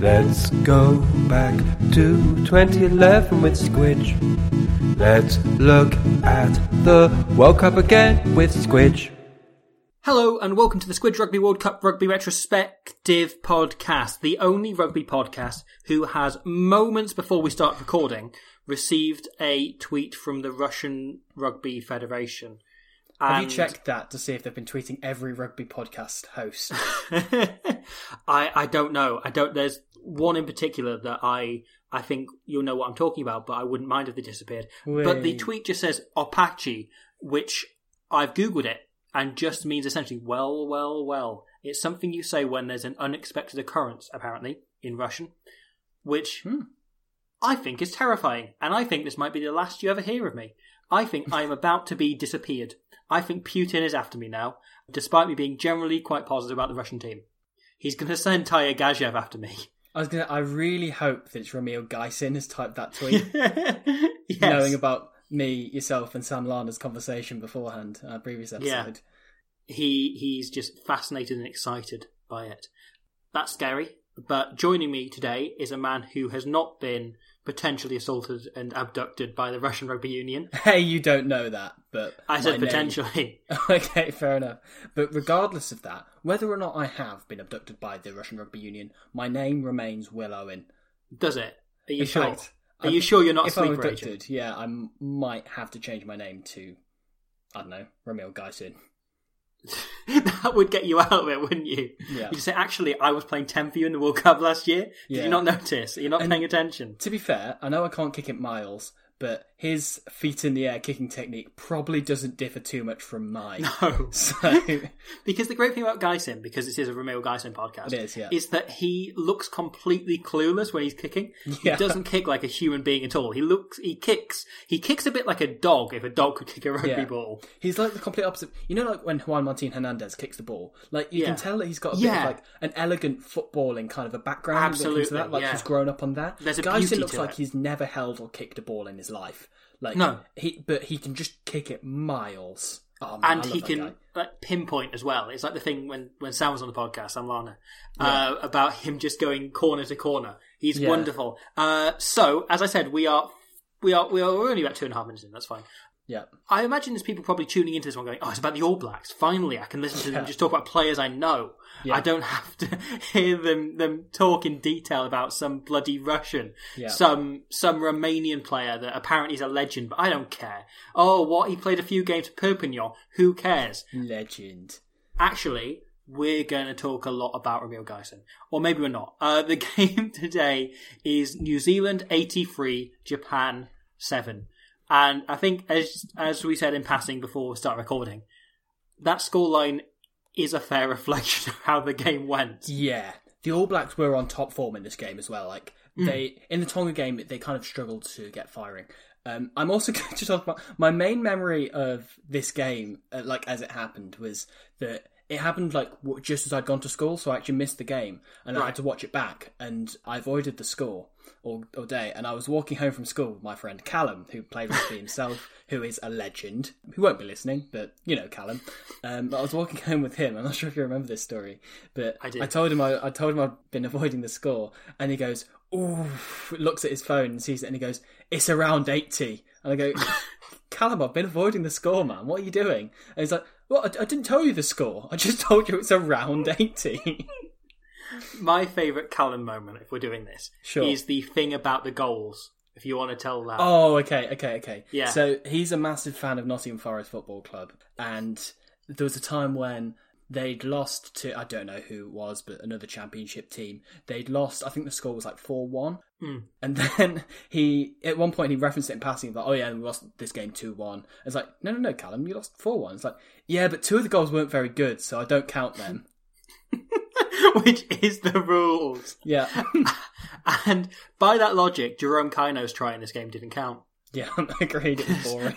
Let's go back to 2011 with Squidge. Let's look at the World Cup again with Squidge. Hello and welcome to the Squid Rugby World Cup Rugby Retrospective podcast, the only rugby podcast who has moments before we start recording received a tweet from the Russian Rugby Federation. Have you checked that to see if they've been tweeting every rugby podcast host? I I don't know. I don't. There's one in particular that I I think you'll know what I'm talking about, but I wouldn't mind if they disappeared. But the tweet just says Opachi, which I've googled it and just means essentially well, well, well. It's something you say when there's an unexpected occurrence, apparently in Russian, which hmm. I think is terrifying, and I think this might be the last you ever hear of me. I think I am about to be disappeared. I think Putin is after me now, despite me being generally quite positive about the Russian team. He's going to send Taya Gajev after me. I was gonna. I really hope that it's Ramil Gaisin has typed that tweet, yes. knowing about me, yourself, and Sam Larner's conversation beforehand, our previous Yeah. episode. he he's just fascinated and excited by it. That's scary. But joining me today is a man who has not been potentially assaulted and abducted by the Russian Rugby Union. Hey, you don't know that, but I said potentially. okay, fair enough. But regardless of that, whether or not I have been abducted by the Russian Rugby Union, my name remains Will Owen. Does it? Are you In sure? fact, Are I'm- you sure you're not a if I'm sleeper abducted, agent? yeah, I might have to change my name to, I don't know, Ramil Gaisin. that would get you out of it, wouldn't you? Yeah. You'd say, actually, I was playing 10 for you in the World Cup last year. Did Yeah. you not notice? You're not And- paying attention. To be fair, I know I can't kick it miles, but his feet in the air kicking technique probably doesn't differ too much from mine. No. So, Because the great thing about Gaisin, because this is a Ramil Gaisin podcast, is, yeah. that he looks completely clueless when he's kicking. Yeah. He doesn't kick like a human being at all. He looks, he kicks, he kicks a bit like a dog if a dog could kick a rugby Yeah. ball. he's like the complete opposite. You know, like when Juan Martin Hernandez kicks the ball, like you can tell that he's got a bit of like an elegant footballing kind of a background. when it comes to Absolutely, that. like he's grown up on that. There's a Gaisin looks like it. he's never held or kicked a ball in his life. Like No. he, but he can just kick it miles. Oh, man, And he can like, pinpoint as well. It's like the thing when, when Sam was on the podcast, Sam Larner, uh, about him just going corner to corner. He's Yeah. wonderful. Uh, so, as I said, we are, we are we're only about two and a half minutes in. That's fine. Yeah, I imagine there's people probably tuning into this one going, "Oh, it's about the All Blacks. Finally, I can listen to them just talk about players I know. Yeah. I don't have to hear them them talk in detail about some bloody Russian, Yeah. some some Romanian player that apparently is a legend, but I don't care. Oh, what he played a few games for Perpignan. Who cares? legend. Actually, we're going to talk a lot about Ramil Gaisin. Or maybe we're not. Uh, the game today is New Zealand 83, Japan 7. And I think, as as we said in passing before we start recording, that scoreline is a fair reflection of how the game went. Yeah, the All Blacks were on top form in this game as well. Like Hmm. they in the Tonga game, they kind of struggled to get firing. Um, I'm also going to talk about my main memory of this game, uh, like as it happened, was that it happened like just as I'd gone to school, so I actually missed the game and I had to watch it back. And I avoided the score all, all day. And I was walking home from school with my friend Callum, who played rugby himself, who is a legend, who won't be listening, but you know Callum. Um, I was walking home with him. I'm not sure if you remember this story, but I did. I told him I, I told him I'd been avoiding the score, and he goes, "Ooh," looks at his phone and sees it, and he goes, "It's around 80." And I go, "Callum, I've been avoiding the score, man. What are you doing?" And he's like, "Well, I, I didn't tell you the score. I just told you it's around 80." My favourite Callum moment, if we're doing this, Sure. is the thing about the goals. If you want to tell that. Oh, okay, okay, okay. Yeah. So he's a massive fan of Nottingham Forest Football Club, and there was a time when they'd lost to I don't know who it was, but another championship team. They'd lost. I think the score was like four one. Mm. And then he, at one point, he referenced it in passing, like, "Oh yeah, we lost this game two one." It's like, "No, no, no, Callum, you lost four one." It's like, "Yeah, but two of the goals weren't very good, so I don't count them." which is the rules. Yeah. And by that logic, Jerome Kaino's try in this game didn't count. yeah, agreed. It was boring.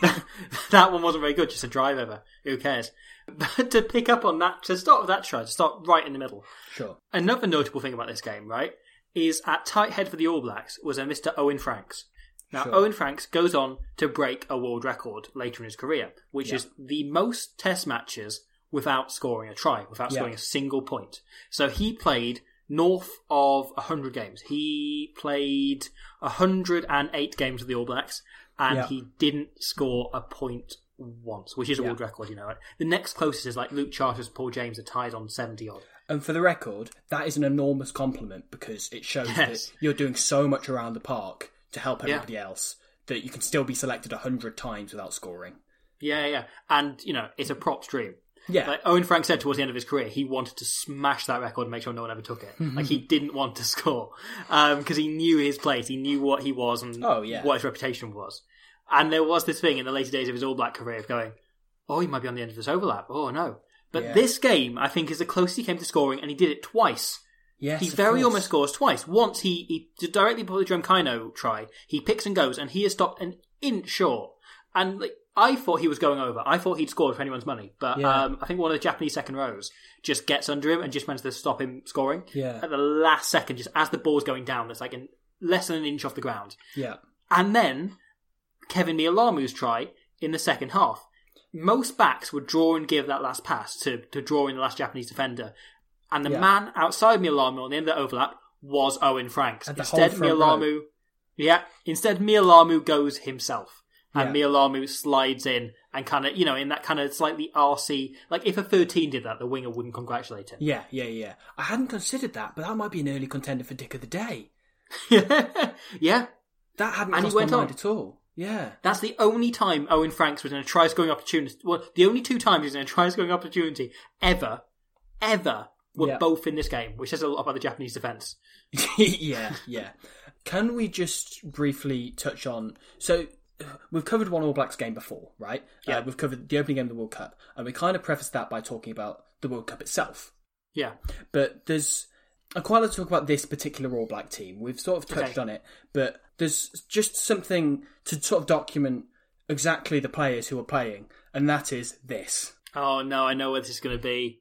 that one wasn't very good, just a drive over. Who cares? But to pick up on that, to start with that try, to start right in the middle. sure. Another notable thing about this game, right, is at tight head for the All Blacks was a Mr. Owen Franks. Now, Sure. Owen Franks goes on to break a world record later in his career, which Yeah. is the most test matches without scoring a try, without Yeah. scoring a single point. So he played north of 100 games. He played 108 games with the All Blacks, and Yeah. he didn't score a point once, which is a Yeah. world record, you know. Right? The next closest is like Luke Charteris, Paul James are tied on 70 odd. And for the record, that is an enormous compliment because it shows Yes. that you're doing so much around the park to help Yeah. everybody else that you can still be selected a hundred times without scoring. Yeah, yeah. And, you know, it's a props dream. Yeah. Like Owen Frank said towards the end of his career, he wanted to smash that record and make sure no one ever took it. like he didn't want to score um, because he knew his place, he knew what he was and Oh, yeah. what his reputation was. And there was this thing in the later days of his All Black career of going, "Oh, he might be on the end of this overlap. Oh no!" But Yeah. this game, I think, is the closest he came to scoring, and he did it twice. yes, He very course. almost scores twice. Once he, he directly before the Jerome Kaino try, he picks and goes, and he has stopped an inch short. And like, I thought he was going over. I thought he'd scored for anyone's money, but Yeah. um, I think one of the Japanese second rows just gets under him and just manages to stop him scoring. Yeah. At the last second, just as the ball's going down, it's like less than an inch off the ground. Yeah. And then Keven Mealamu's try in the second half. Most backs would draw and give that last pass to, to draw in the last Japanese defender. And the Yeah. man outside Mealamu on the end of the overlap was Owen Franks. And Instead, front yeah, instead Mealamu goes himself. And Yeah. Mealamu slides in and kind of, you know, in that kind of slightly RC, like if a 13 did that, the winger wouldn't congratulate him. Yeah, yeah, yeah. I hadn't considered that, but that might be an early contender for Dick of the Day. yeah, That hadn't And he crossed my mind on. at all. Yeah. That's the only time Owen Franks was in a try scoring opportunity. Well, the only two times he was in a try scoring opportunity ever, ever, were Yeah. both in this game, which says a lot about the Japanese defence. yeah, yeah. Can we just briefly touch on? So we've covered one All Blacks game before, right? Yeah. Uh, we've covered the opening game of the World Cup, and we kind of prefaced that by talking about the World Cup itself. Yeah. But there's I quite like to talk about this particular All Black team. We've sort of touched Okay. on it, but there's just something to sort of document exactly the players who are playing, and that is this. Oh no, I know where this is going to be.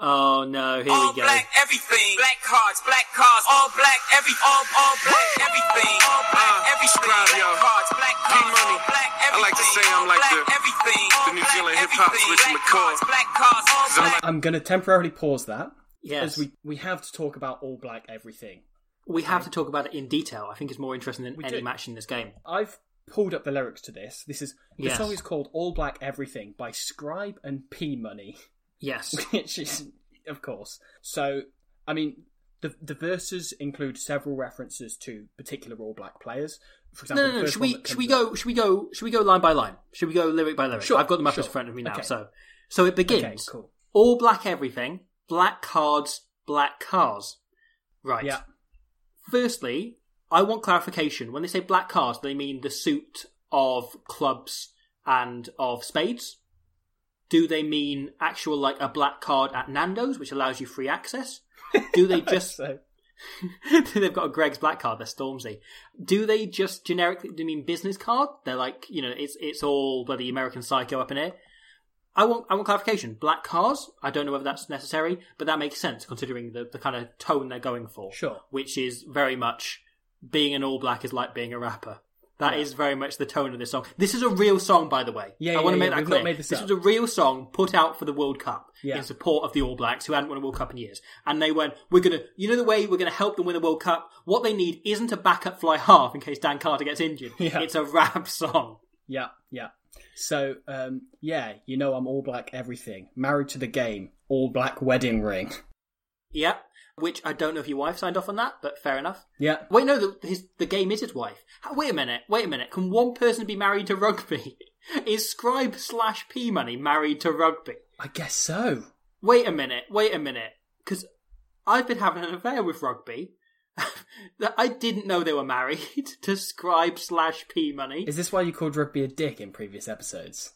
Oh no, here All we go. black everything. Black cards, black cards, all black every all all black everything. All black Uh, everything. subscribe, Black yo. cards, black cards, G-Money. all black I like to say I'm like the- everything. the New black Zealand hip-hop everything. Richie Black McCaw. cards, black cards, all I'm black. like- I'm going to temporarily pause that Yes, as we we have to talk about All Black everything. we have to talk about it in detail. I think it's more interesting than We any do. match in this game. I've pulled up the lyrics to this. This is the Yes. song is called All Black Everything by Scribe and P Money, Yes, which is of course. So I mean the the verses include several references to particular All Black players. For example, no, the no, no. first Should one we that should we comes up- go should we go should we go line by line? Should we go lyric by lyric? Sure, I've got them up sure. in front of me now. Okay. So so it begins. Okay, cool. All black everything, black cards, black cars. Right. Yeah. Firstly, I want clarification. When they say black cards, they mean the suit of clubs and of spades. Do they mean actual like a black card at Nando's, which allows you free access? Do they just So they've got a Greggs black card? They're Stormzy. Do they just generically do they mean business card? They're like you know it's it's all bloody American Psycho up in here. I want I want clarification. Black cars. I don't know whether that's necessary, but that makes sense considering the, the kind of tone they're going for. Sure. Which is very much being an all black is like being a rapper. That is very much the tone of this song. This is a real song, by the way. Yeah, I want to make yeah, that we've clear. made this up. was a real song put out for the World Cup Yeah. in support of the All Blacks who hadn't won a World Cup in years. And they went, we're gonna, you know the way we're gonna help them win a World Cup? What they need isn't a backup fly half in case Dan Carter gets injured. Yeah. It's a rap song. Yeah, yeah. So, um, yeah, you know I'm all black everything. Married to the game, all black wedding ring. Yeah. Which I don't know if your wife signed off on that, but fair enough. Yeah. Wait, no, the, his, the game is his wife. Wait a minute, wait a minute. Can one person be married to rugby? Is Scribe slash P Money married to rugby? I guess so. Wait a minute, wait a minute. Because I've been having an affair with rugby. I didn't know they were married to Scribe slash P Money. Is this why you called rugby a dick in previous episodes?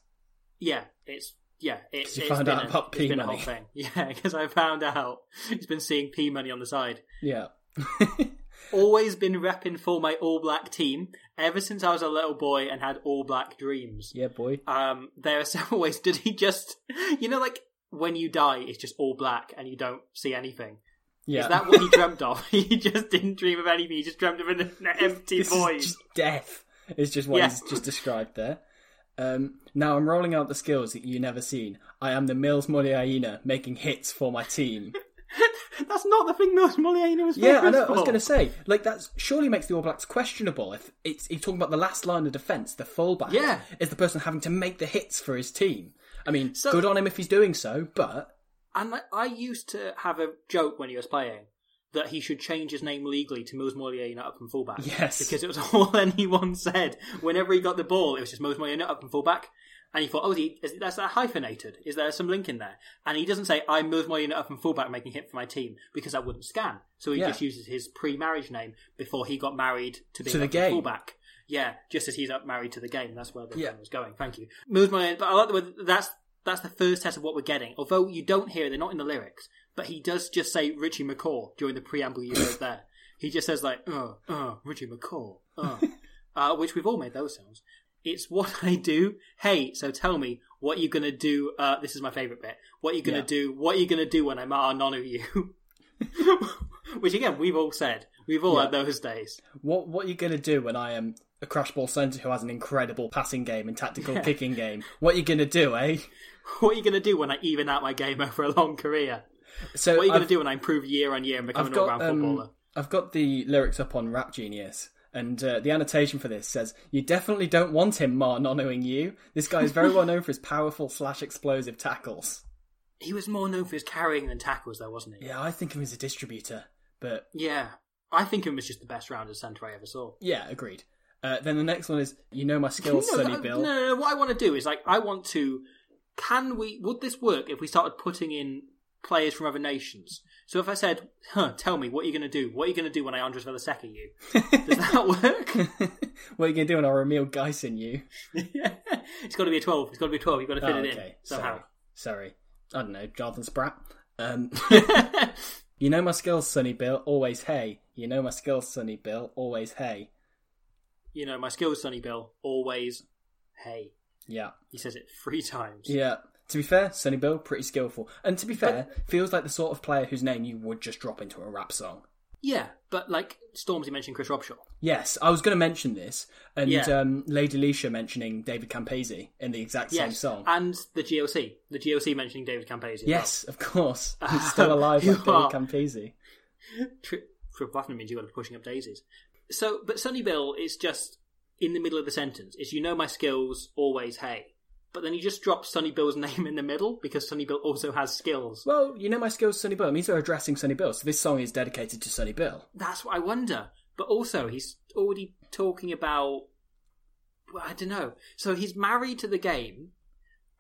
Yeah, it's yeah, it, you it's found been out a, about P money. whole thing. Yeah, because I found out he's been seeing P money on the side. Yeah. Always been repping for my all black team ever since I was a little boy and had all black dreams. yeah, boy. Um, there are several ways. Did he just, you know, like when you die, it's just all black and you don't see anything. Yeah. Is that what he dreamt of? he just didn't dream of anything. He just dreamt of an, empty this void. just death. Is just what Yeah. he's just described there. Um, now I'm rolling out the skills that you never seen. I am the Mils Muliaina making hits for my team. That's not the thing Mils Muliaina was Yeah, I know. I was going to say, like, that surely makes the All Blacks questionable. If it's he's talking about the last line of defence, the fullback, Yeah. is the person having to make the hits for his team. I mean, So- good on him if he's doing so, but And like, I used to have a joke when he was playing that he should change his name legally to Mils Muliaina up and fullback. Yes. Because it was all anyone said. Whenever he got the ball, it was just Mils Muliaina up and fullback. And he thought, oh, is he, is, that's that hyphenated. Is there some link in there? And he doesn't say, I'm Mils Muliaina up and fullback making hit for my team because that wouldn't scan. So he Yeah. just uses his pre-marriage name before he got married to being To the game. fullback. Yeah, just as he's up married to the game. That's where the Yeah. thing was going. Thank you. Mils Muliaina, but I like the way that's that's the first test of what we're getting. Although you don't hear it, they're not in the lyrics, but he does just say Richie McCaw during the preamble you heard there. He just says like, uh, uh, Richie McCaw, uh, uh, which we've all made those sounds. It's what I do. Hey, so tell me what you're gonna do. Uh, this is my favorite bit. What you're gonna Yeah. do? What you're gonna do when I'm out none of you? which again, we've all said. We've all Yeah. had those days. what what are you going to do when I am a crash ball centre who has an incredible passing game and tactical kicking game? What are you going to do, eh? What are you gonna do when I even out my game over a long career? So What are you going to do when I improve year on year and become I've an all-round got footballer? um, I've got the lyrics up on Rap Genius, and uh, the annotation for this says, "You definitely don't want him, Ma, not knowing you. This guy is very well known for his powerful slash explosive tackles." He was more known for his carrying than tackles, though, wasn't he? Yeah, I think of him as a distributor, but Yeah. I think him as just the best rounded centre I ever saw. yeah, agreed. Uh, then the next one is, "You know my skills, no, Sonny Bill." No, no, no, what I want to do is like I want to. Can we? Would this work if we started putting in players from other nations? So if I said, "Huh, tell me what you're going to do. What are you going to do when I Andres Velasquez you?" Does that work? what are you going to do when I Emil Gaisin you? it's got to be a twelve. It's got to be a twelve. You've got to fit Oh, it in somehow. sorry, sorry. I don't know, Jonathan Spratt. Um, you know my skills, Sonny Bill. Always hey. You know my skills, Sonny Bill. Always hey. You know, my skills, Sonny Bill, always. Hey, Yeah. he says it three times. Yeah. To be fair, Sonny Bill, pretty skillful. And to be fair, feels like the sort of player whose name you would just drop into a rap song. Yeah, but like Stormzy mentioned Chris Robshaw. Yes, I was going to mention this, and Yeah. um, Lady Leshurr mentioning David Campese in the exact same Yes, song. and the GOC, the GOC mentioning David Campese. yes, of course. He's still alive like David Campese. well. Tri- Triple platinum means you got to be pushing up daisies. So, but Sonny Bill is just in the middle of the sentence. Is you know my skills, always hey. But then you just drop Sonny Bill's name in the middle because Sonny Bill also has skills. Well, you know my skills, Sonny Bill. It means they're addressing Sonny Bill, so this song is dedicated to Sonny Bill. That's what I wonder. But also, he's already talking about. Well, I don't know. So he's married to the game,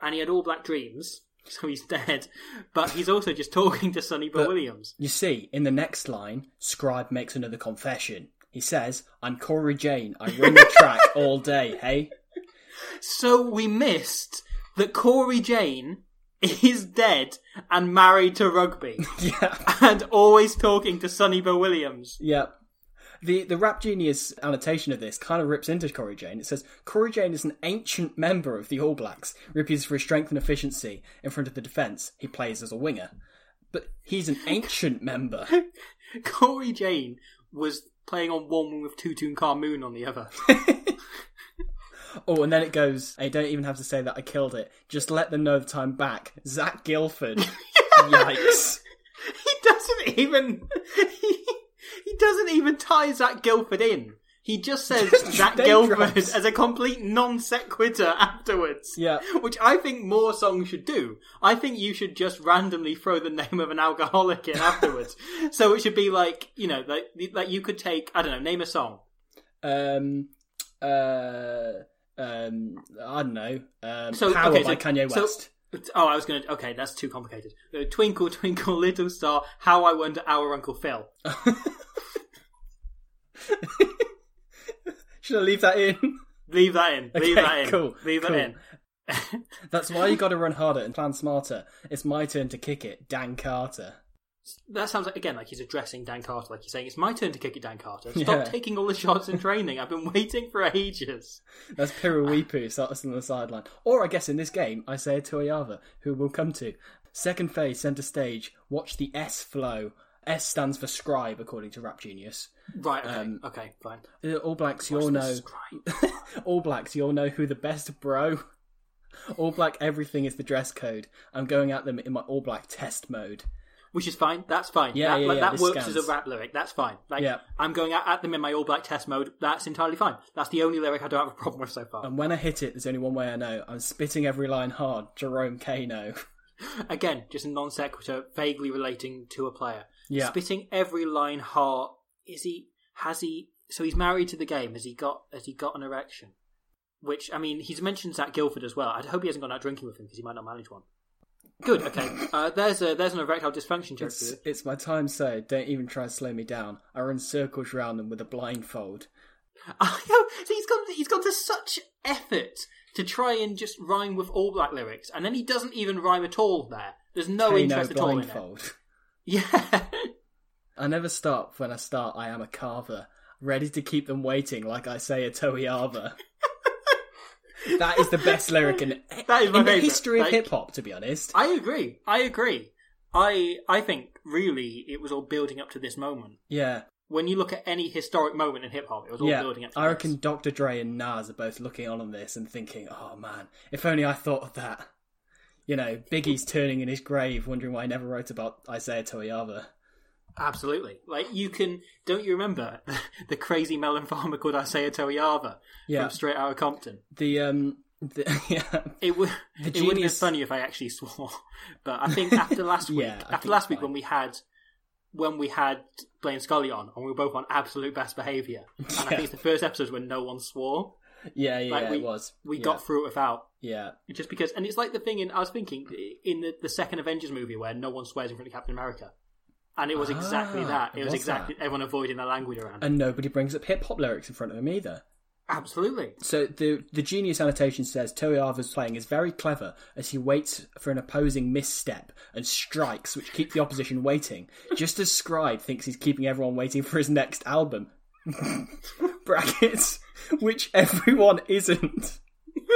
and he had all black dreams, so he's dead. But he's also just talking to Sonny Bill But- Williams. You see, in the next line, Scribe makes another confession. He says, I'm Cory Jane. I run the track all day, hey? So we missed that Cory Jane is dead and married to rugby, Yeah. and always talking to Sonny Bill Williams. Yeah. The the Rap Genius annotation of this kind of rips into Cory Jane. It says Cory Jane is an ancient member of the All Blacks, reputed for his strength and efficiency in front of the defence. He plays as a winger, but he's an ancient member. Cory Jane was playing on one with Tutankhamun on the other. Oh, and then it goes. I don't even have to say that I killed it. Just let them know that I'm back. Zac Guildford. Yikes. he doesn't even he, he doesn't even tie Zac Guildford in. He just says Zach drops. as a complete non sequitur afterwards. Yeah. Which I think more songs should do. I think you should just randomly throw the name of an alcoholic in afterwards. so it should be like, you know, like, like you could take, I don't know, name a song. Um. Uh. Um. I don't know. Um. So, Power okay, by so- Kanye so- West. Oh, I was going to. Okay, that's too complicated. Uh, twinkle, twinkle, little star, how I wonder our Uncle Phil. Should I leave that in? Leave that in. Leave Okay, that in. cool, Leave cool. that in. That's why you got to run harder and plan smarter. It's my turn to kick it, Dan Carter. that sounds like again like he's addressing Dan Carter, like he's saying, "It's my turn to kick it, Dan Carter. Stop Yeah. taking all the shots in training. I've been waiting for ages." That's Piri Weepu starts on the sideline. Or I guess in this game, I Isaia Toeava, who we'll come to. Second phase, centre stage. Watch the S flow. S stands for scribe, according to Rap Genius. Right. Okay. Um, okay. Fine. Uh, All Blacks, you all know. All Blacks, you all know who the best bro. All Black, everything is the dress code. I'm going at them in my All Black test mode. Which is fine. That's fine. Yeah, that, yeah, like, yeah, that works scans. as a rap lyric. That's fine. Like, Yeah. I'm going at, at them in my all black test mode. That's entirely fine. That's the only lyric I don't have a problem with so far. And when I hit it, there's only one way I know. I'm spitting every line hard. Jerome Kaino. Again, just a non sequitur, vaguely relating to a player. Yeah. Spitting every line hard. Is he? Has he? So he's married to the game. Has he got? Has he got an erection? Which I mean, he's mentioned Zac Guildford as well. I hope he hasn't gone out drinking with him because he might not manage one. Good. Okay. Uh, there's a there's an erectile dysfunction joke It's, it's my time, so don't even try to slow me down. I run circles round them with a blindfold. I know. So he's gone. He's gone to such effort to try and just rhyme with all black lyrics, and then he doesn't even rhyme at all. There, there's no Kano interest at all in it. blindfold. Yeah. I never stop. When I start, I am a carver, ready to keep them waiting, like I say a Toeava. that is the best lyric in, That is my in the history of Like- hip hop, to be honest. I agree. I agree. I I think really it was all building up to this moment. yeah, When you look at any historic moment in hip hop, it was all yeah. building up. to I reckon this. Dr. Dre and Nas are both looking on on this and thinking, "Oh man, if only I thought of that." You know, Biggie's turning in his grave, wondering why I never wrote about Isaia Toeava. Absolutely. Like you can. Don't you remember the crazy melon farmer called Isaia Toeava Yeah. from Straight of Compton? The um, the, yeah, It would. The It would have been funny if I actually swore, but I think after last week, Yeah, after last week fine. when we had when we had Blaine Scully on, and we were both on absolute best behaviour, and I think it's the first episode when no one swore. yeah, yeah, Like, we, it was. We yeah. got through it without. yeah, Just because, and it's like the thing in I was thinking in the, the second Avengers movie where no one swears in front of Captain America, and it was exactly Ah, that. It it was, was exactly everyone avoiding their language around. and nobody brings up hip hop lyrics in front of him either. Absolutely. So the the genius annotation says Toeava's playing is very clever as he waits for an opposing misstep and strikes which keep the opposition waiting. Just as Scribe thinks he's keeping everyone waiting for his next album. Brackets, which everyone isn't.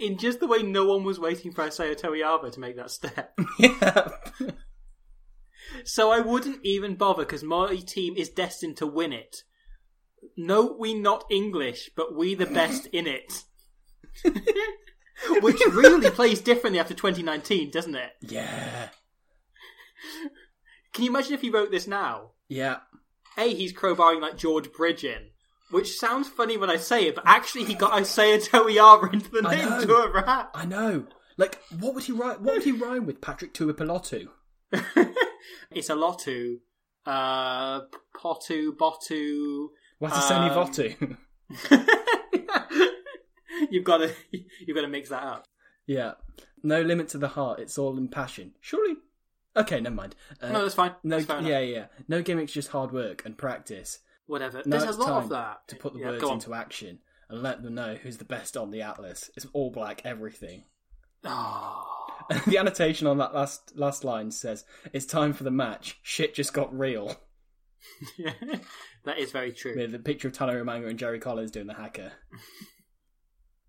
in just the way no one was waiting for Isaia Toeava to make that step. Yeah. So I wouldn't even bother because my team is destined to win it. No, we not English, but we the best in it. Which really plays differently after 2019, doesn't it? Yeah. Can you imagine if he wrote this now? Yeah. A, he's crowbarring like George Bridge in, which sounds funny when I say it, but actually he got Isaia Toeava into the I name know. to a rap. I know. Like, what would he write? What would he rhyme with? Patrick Tuipulotu. It's a lot to uh, Potu, Botu. What's a Sony Um, Votu? you've got to you've got to mix that up. yeah. No limit to the heart. It's all in passion. Surely. Okay, never mind. Uh, no, that's fine. No, That's yeah, yeah. No gimmicks, just hard work and practice. Whatever. Now There's a lot of that to put the Yeah, words into action and let them know who's the best on the atlas. It's all black everything. Oh. the annotation on that last last line says, "It's time for the match. Shit just got real." that is very true. With the picture of Tana Umaga and Jerry Collins doing the haka.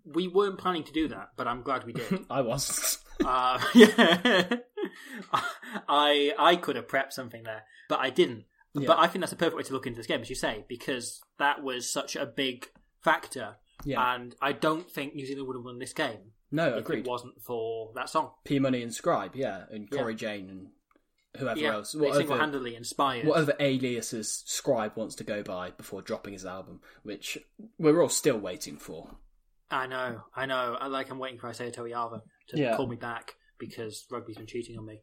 We weren't planning to do that, but I'm glad we did. I was. uh, yeah. I I could have prepped something there, but I didn't. Yeah. But I think that's a perfect way to look into this game, as you say, because that was such a big factor. Yeah. And I don't think New Zealand would have won this game No, if agreed. it wasn't for that song. P Money and Scribe, yeah, and Yeah. Cory Jane and whoever yeah, else. Whatever, single-handedly inspired. whatever aliases Scribe wants to go by before dropping his album, which we're all still waiting for. I know, I know. I like. I'm waiting for Isaia Toeava to Yeah. call me back because rugby's been cheating on me.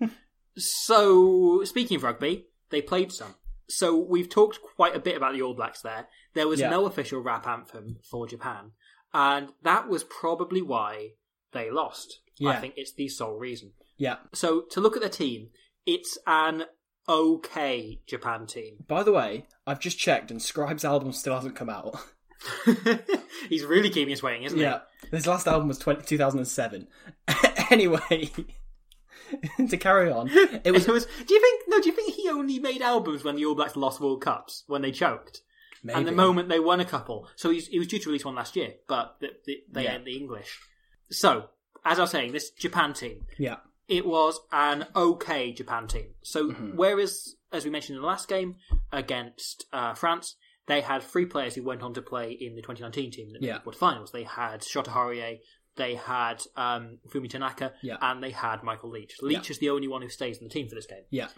So, speaking of rugby, they played some. So, we've talked quite a bit about the All Blacks there. There was Yeah. no official rap anthem for Japan, and that was probably why they lost. I think it's the sole reason. yeah, So, to look at the team, it's an okay Japan team. By the way, I've just checked, and Scribe's album still hasn't come out. He's really keeping us waiting, isn't yeah, his last album was 20, 2007. anyway, to carry on, it was It was. Do you think? No. Do you think he only made albums when the All Blacks lost World Cups when they choked? maybe And the moment they won a couple, so he's, he was due to release one last year, but the, the, they Yeah. the English. So, as I was saying, this Japan team, yeah, it was an okay Japan team. So, Mm-hmm. whereas, as we mentioned in the last game against uh, France, they had three players who went on to play in the 2019 team the Yeah. quarterfinals. They had Shota Horie, they had um, Fumi Tanaka, Yeah. and they had Michael Leitch. Leitch Yeah. is the only one who stays in the team for this game. yeah,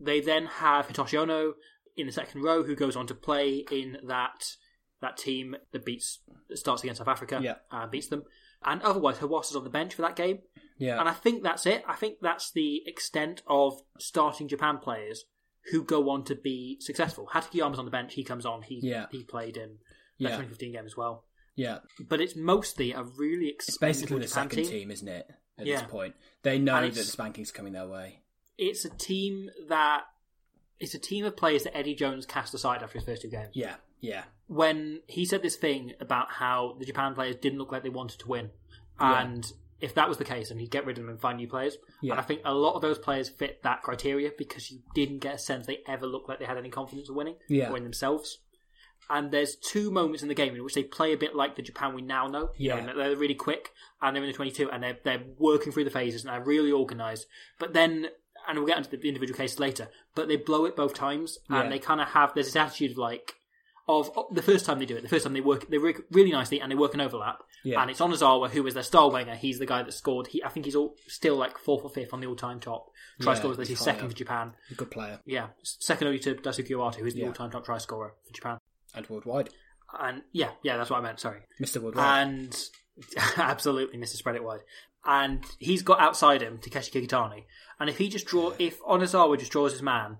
They then have Hitoshi Ono in the second row, who goes on to play in that that team that beats that starts against South Africa Yeah. and beats them. And otherwise, Hiwasa is on the bench for that game. yeah, And I think that's it. I think that's the extent of starting Japan players who go on to be successful. Hatakeyama's on the bench. He comes on. He Yeah. he played in that Yeah. 2015 game as well. Yeah. But it's mostly a really It's basically the second team. team, isn't it? At Yeah. this point, they know that the spanking's coming their way. It's a team that it's a team of players that Eddie Jones cast aside after his first two games. Yeah, yeah, when he said this thing about how the Japan players didn't look like they wanted to win, Yeah. and if that was the case, then he'd get rid of them and find new players. Yeah. And I think a lot of those players fit that criteria because you didn't get a sense they ever looked like they had any confidence of winning Yeah. or in themselves. And there's two moments in the game in which they play a bit like the Japan we now know. Yeah. know, they're really quick and they're in the 22 and they're, they're working through the phases and they're really organised. But then, and we'll get into the individual cases later, but they blow it both times and Yeah. they kind of have, there's this attitude of like, of, of the first time they do it, the first time they work, they work really nicely and they work an overlap. Yeah. And it's Onozawa who is their star winger. He's the guy that scored. He, I think he's all, still like fourth or fifth on the all-time top try Yeah, scorers He's second up. for Japan. good player Yeah, second only to Daisuke Ohata, who's the Yeah. all-time top try scorer for Japan. And worldwide, And yeah, yeah, that's what I meant. Sorry. Mr. Worldwide. And absolutely, Mr. Spread It Wide. And he's got outside him Takashi Kikutani. And if he just draw, if Onozawa just draws his man,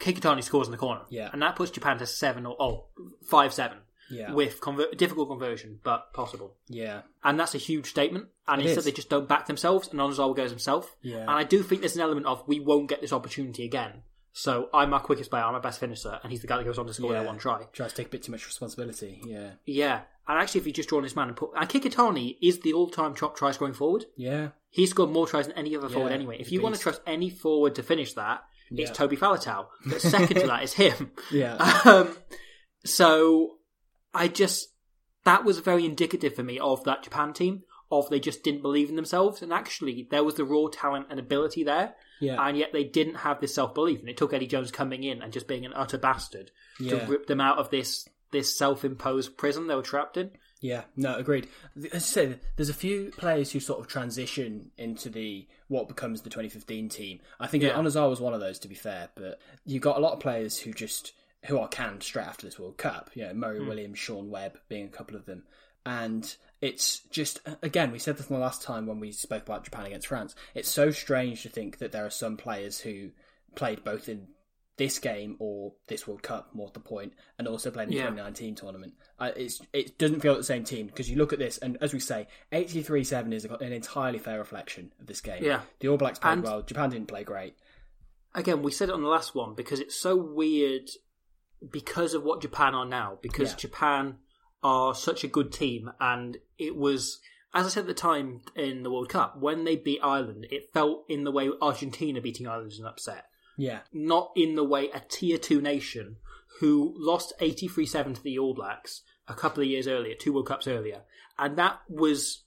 Kikutani scores in the corner. Yeah. And that puts Japan to seven or oh, five seven. Yeah. With conver- difficult conversion, but possible. yeah, And that's a huge statement. And It instead, is. they just don't back themselves, and Onozawa goes himself. Yeah. And I do think there's an element of we won't get this opportunity again. So I'm our quickest player, I'm our best finisher, and he's the guy that goes on to score yeah. that one try. Tries to take a bit too much responsibility. Yeah, Yeah, and actually, if you just drawn this man and put, and Kikutani is the all-time top try scoring forward. yeah, He scored more tries than any other forward anyway. If you a want to trust any forward to finish that, it's Yeah. Toby Faletau. But second to that is him. yeah, Um, so I just that was very indicative for me of that Japan team. Of they just didn't believe in themselves, and actually there was the raw talent and ability there, yeah, and yet they didn't have this self belief. And it took Eddie Jones coming in and just being an utter bastard Yeah. to rip them out of this this self imposed prison they were trapped in. yeah. No, agreed. As I say, there's a few players who sort of transition into the what becomes the 2015 team. I think Yeah. Was one of those, to be fair. But you got a lot of players who just who are canned straight after this World Cup. You know, Murray hmm. Williams, Sean Webb being a couple of them, and it's just again we said this the last time when we spoke about Japan against France. It's so strange to think that there are some players who played both in this game or this World Cup, more to the point, and also played in the Yeah. 2019 tournament. Uh, it's it doesn't feel like the same team because you look at this and as we say, 83-7 is an entirely fair reflection of this game. Yeah. the All Blacks played And- well. Japan didn't play great. Again, we said it on the last one because it's so weird because of what Japan are now. Because Yeah. Japan are such a good team, and it was, as I said at the time in the World Cup, when they beat Ireland, it felt in the way Argentina beating Ireland is an upset. Yeah, not in the way a tier two nation who lost 83 7 to the All Blacks a couple of years earlier, two World Cups earlier. And that was,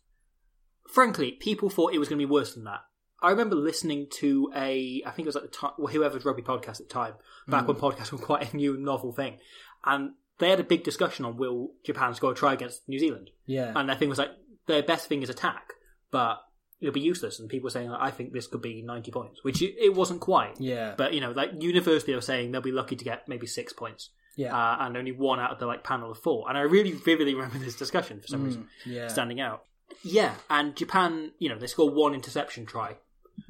frankly, people thought it was going to be worse than that. I remember listening to a, I think it was at the time, well, whoever's rugby podcast at the time, back when mm. podcasts were quite a new novel thing. And they had a big discussion on will Japan score a try against New Zealand? yeah, And their thing was like, their best thing is attack, but it'll be useless. And people were saying, like, I think this could be 90 points, which it, wasn't quite. yeah, But you know, like universally, they were saying they'll be lucky to get maybe six points, yeah, uh, and only one out of the like panel of four. And I really vividly remember this discussion for some reason Mm, yeah, standing out. Yeah, and Japan, you know, they score one interception try.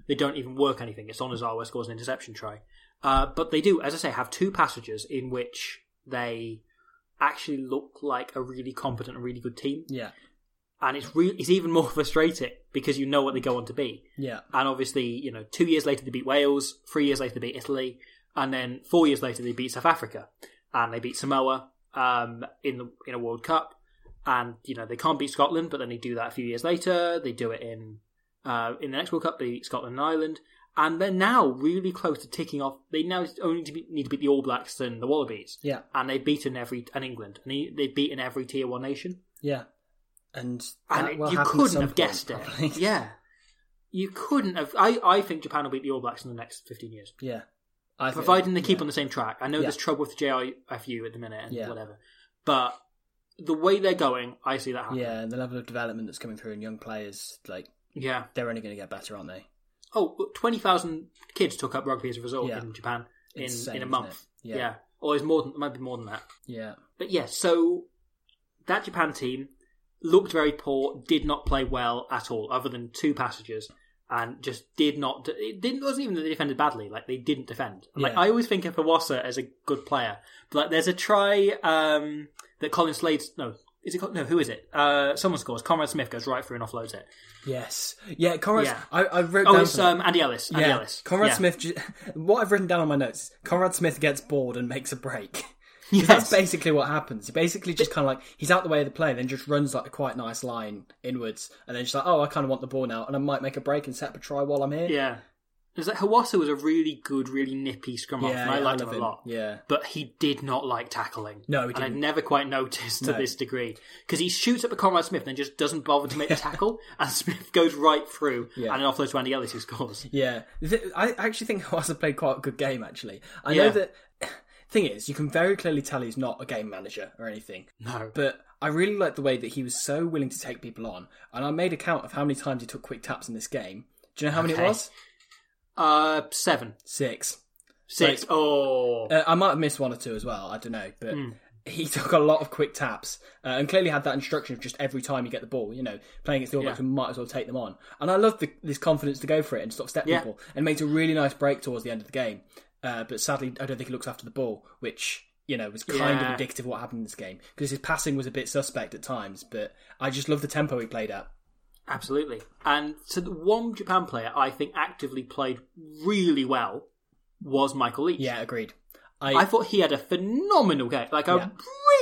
They don't even work anything. It's Onozawa scores an interception try, uh, but they do, as I say, have two passages in which they actually look like a really competent and really good team. yeah, And it's re- it's even more frustrating because you know what they go on to be. yeah, And obviously, you know, two years later they beat Wales, three years later they beat Italy. and then four years later they beat South Africa, and they beat Samoa um, in the in a World Cup, and you know they can't beat Scotland, but then they do that a few years later. They do it in uh, in the next World Cup. They beat Scotland and Ireland, and they're now really close to ticking off. They now only to be, need to beat the All Blacks and the Wallabies, Yeah, and they've beaten every and England, and they, they've beaten every tier one nation. yeah. And And it- you couldn't some have point, guessed probably. it. Yeah, you couldn't have. I, I think Japan will beat the All Blacks in the next fifteen years, yeah. I think- providing they keep yeah. on the same track. I know Yeah. there's trouble with the JIFU at the minute and Yeah. whatever, but the way they're going, I see that happening. Yeah, and the level of development that's coming through in young players, like Yeah. they're only going to get better, aren't they? Oh, 20,000 kids took up rugby as a result Yeah. in Japan in, Insane, in a isn't month. it? Yeah. Or it's more than, it might be more than that. Yeah, But yeah, so that Japan team looked very poor, did not play well at all, other than two passages, and just did not. It didn't wasn't even that they defended badly. Like they didn't defend. Like Yeah. I always think of Hiwasa as a good player, but like there's a try um, that Colin Slade. No, is it? Col- No, who is it? Uh, someone scores. Conrad Smith goes right through and offloads it. yes, yeah. Conrad, Yeah. I, I wrote Oh, down it's um, Andy Ellis. Andy yeah, Ellis. Conrad Yeah. Smith. What I've written down on my notes: Conrad Smith gets bored and makes a break. Yes. That's basically what happens. He basically just kind of like he's out the way of the play, then just runs like a quite nice line inwards, and then just like, oh, I kind of want the ball now, and I might make a break and set up a try while I'm here. Yeah. It was like Hiwasa was a really good, really nippy scrum half, Yeah, and I yeah, liked I him a him. lot. Yeah. But he did not like tackling. No, he didn't. And I'd never quite noticed to No. this degree. Because he shoots up at Conrad Smith and then just doesn't bother to make the tackle, and Smith goes right through Yeah. and then offloads to Andy Ellis who scores. Yeah, I actually think Hiwasa played quite a good game. Actually, I know that. Thing is, you can very clearly tell he's not a game manager or anything. No. But I really like the way that he was so willing to take people on, and I made a count of how many times he took quick taps in this game. Do you know how many Okay. it was? Uh, seven. Six. Six. Like- oh. Uh, I might have missed one or two as well. I don't know, but Hmm. he took a lot of quick taps uh, and clearly had that instruction of just every time you get the ball, you know, playing against the All Blacks, Yeah. we might as well take them on. And I love the, this confidence to go for it and sort of step Yeah. people and makes a really nice break towards the end of the game. Uh, but sadly, I don't think he looks after the ball, which you know was kind Yeah. of indicative of what happened in this game because his passing was a bit suspect at times. But I just love the tempo he played at. Absolutely. And so the one Japan player I think actively played really well was Michael Leitch. Yeah, agreed. I, I thought he had a phenomenal game. Like a Yeah.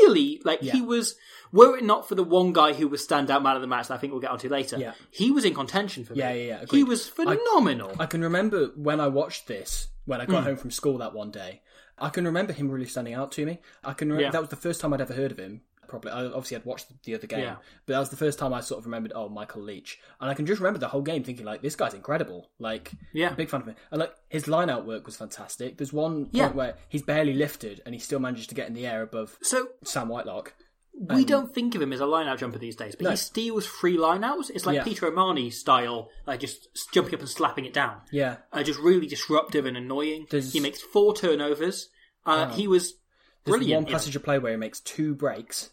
really like he was. Were it not for the one guy who was standout man of the match that I think we'll get onto later, Yeah. he was in contention for me. Yeah, yeah, yeah, He was phenomenal. I can remember when I watched this when I got Hmm. home from school that one day. I can remember him really standing out to me. I can remember Yeah. that was the first time I'd ever heard of him. Probably, I obviously had watched the other game, Yeah. but that was the first time I sort of remembered. Oh, Michael Leitch, and I can just remember the whole game thinking like, this guy's incredible. Like, Yeah. I'm a big fan of him. And like his line out work was fantastic. There's one point where he's barely lifted and he still manages to get in the air above so Sam Whitelock. we don't think of him as a line-out jumper these days, but No. he steals free line-outs. It's like Yeah. Peter O'Mahony style, like just jumping up and slapping it down. Yeah, Uh, just really disruptive and annoying. There's- He makes four turnovers. Uh, He was there's brilliant. one passage of play where he makes two breaks.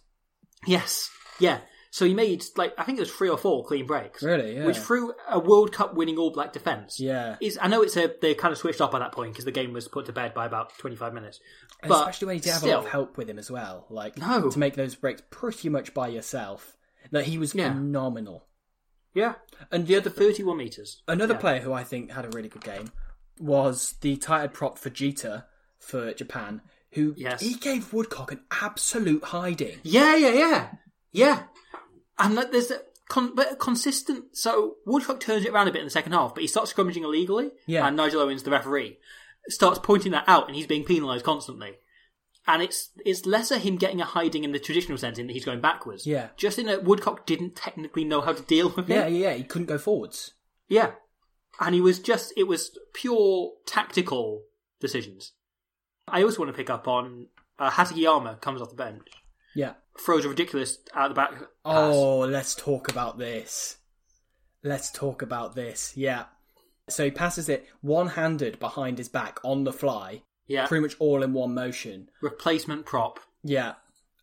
Yes, yeah. So he made like I think it was three or four clean breaks. Really? Yeah. Which through a World Cup winning All Black defence. Yeah. Is I know it's a they kind of switched off by that point because the game was put to bed by about twenty five minutes. But especially when you did have a lot of help with him as well. Like No. to make those breaks pretty much by yourself. That he was Yeah. phenomenal. Yeah, And the other thirty one meters. another Yeah. player who I think had a really good game was the tired prop for Jita for Japan, who Yes. he gave Woodcock an absolute hiding. Yeah, yeah, yeah, yeah. And there's a con- but a consistent. So Woodcock turns it around a bit in the second half, but he starts scrummaging illegally. Yeah. And Nigel Owens, the referee, starts pointing that out, and he's being penalised constantly. And it's it's lesser him getting a hiding in the traditional sense in that he's going backwards. Yeah. Just in that Woodcock didn't technically know how to deal with it. Yeah, it. yeah, yeah. He couldn't go forwards. Yeah. And he was just, it was pure tactical decisions. I also want to pick up on uh, Hatakeyama comes off the bench, Yeah. throws a ridiculous out the back pass. Oh, let's talk about this. Let's talk about this. Yeah. So he passes it one handed behind his back on the fly, Yeah. pretty much all in one motion. Replacement prop. Yeah.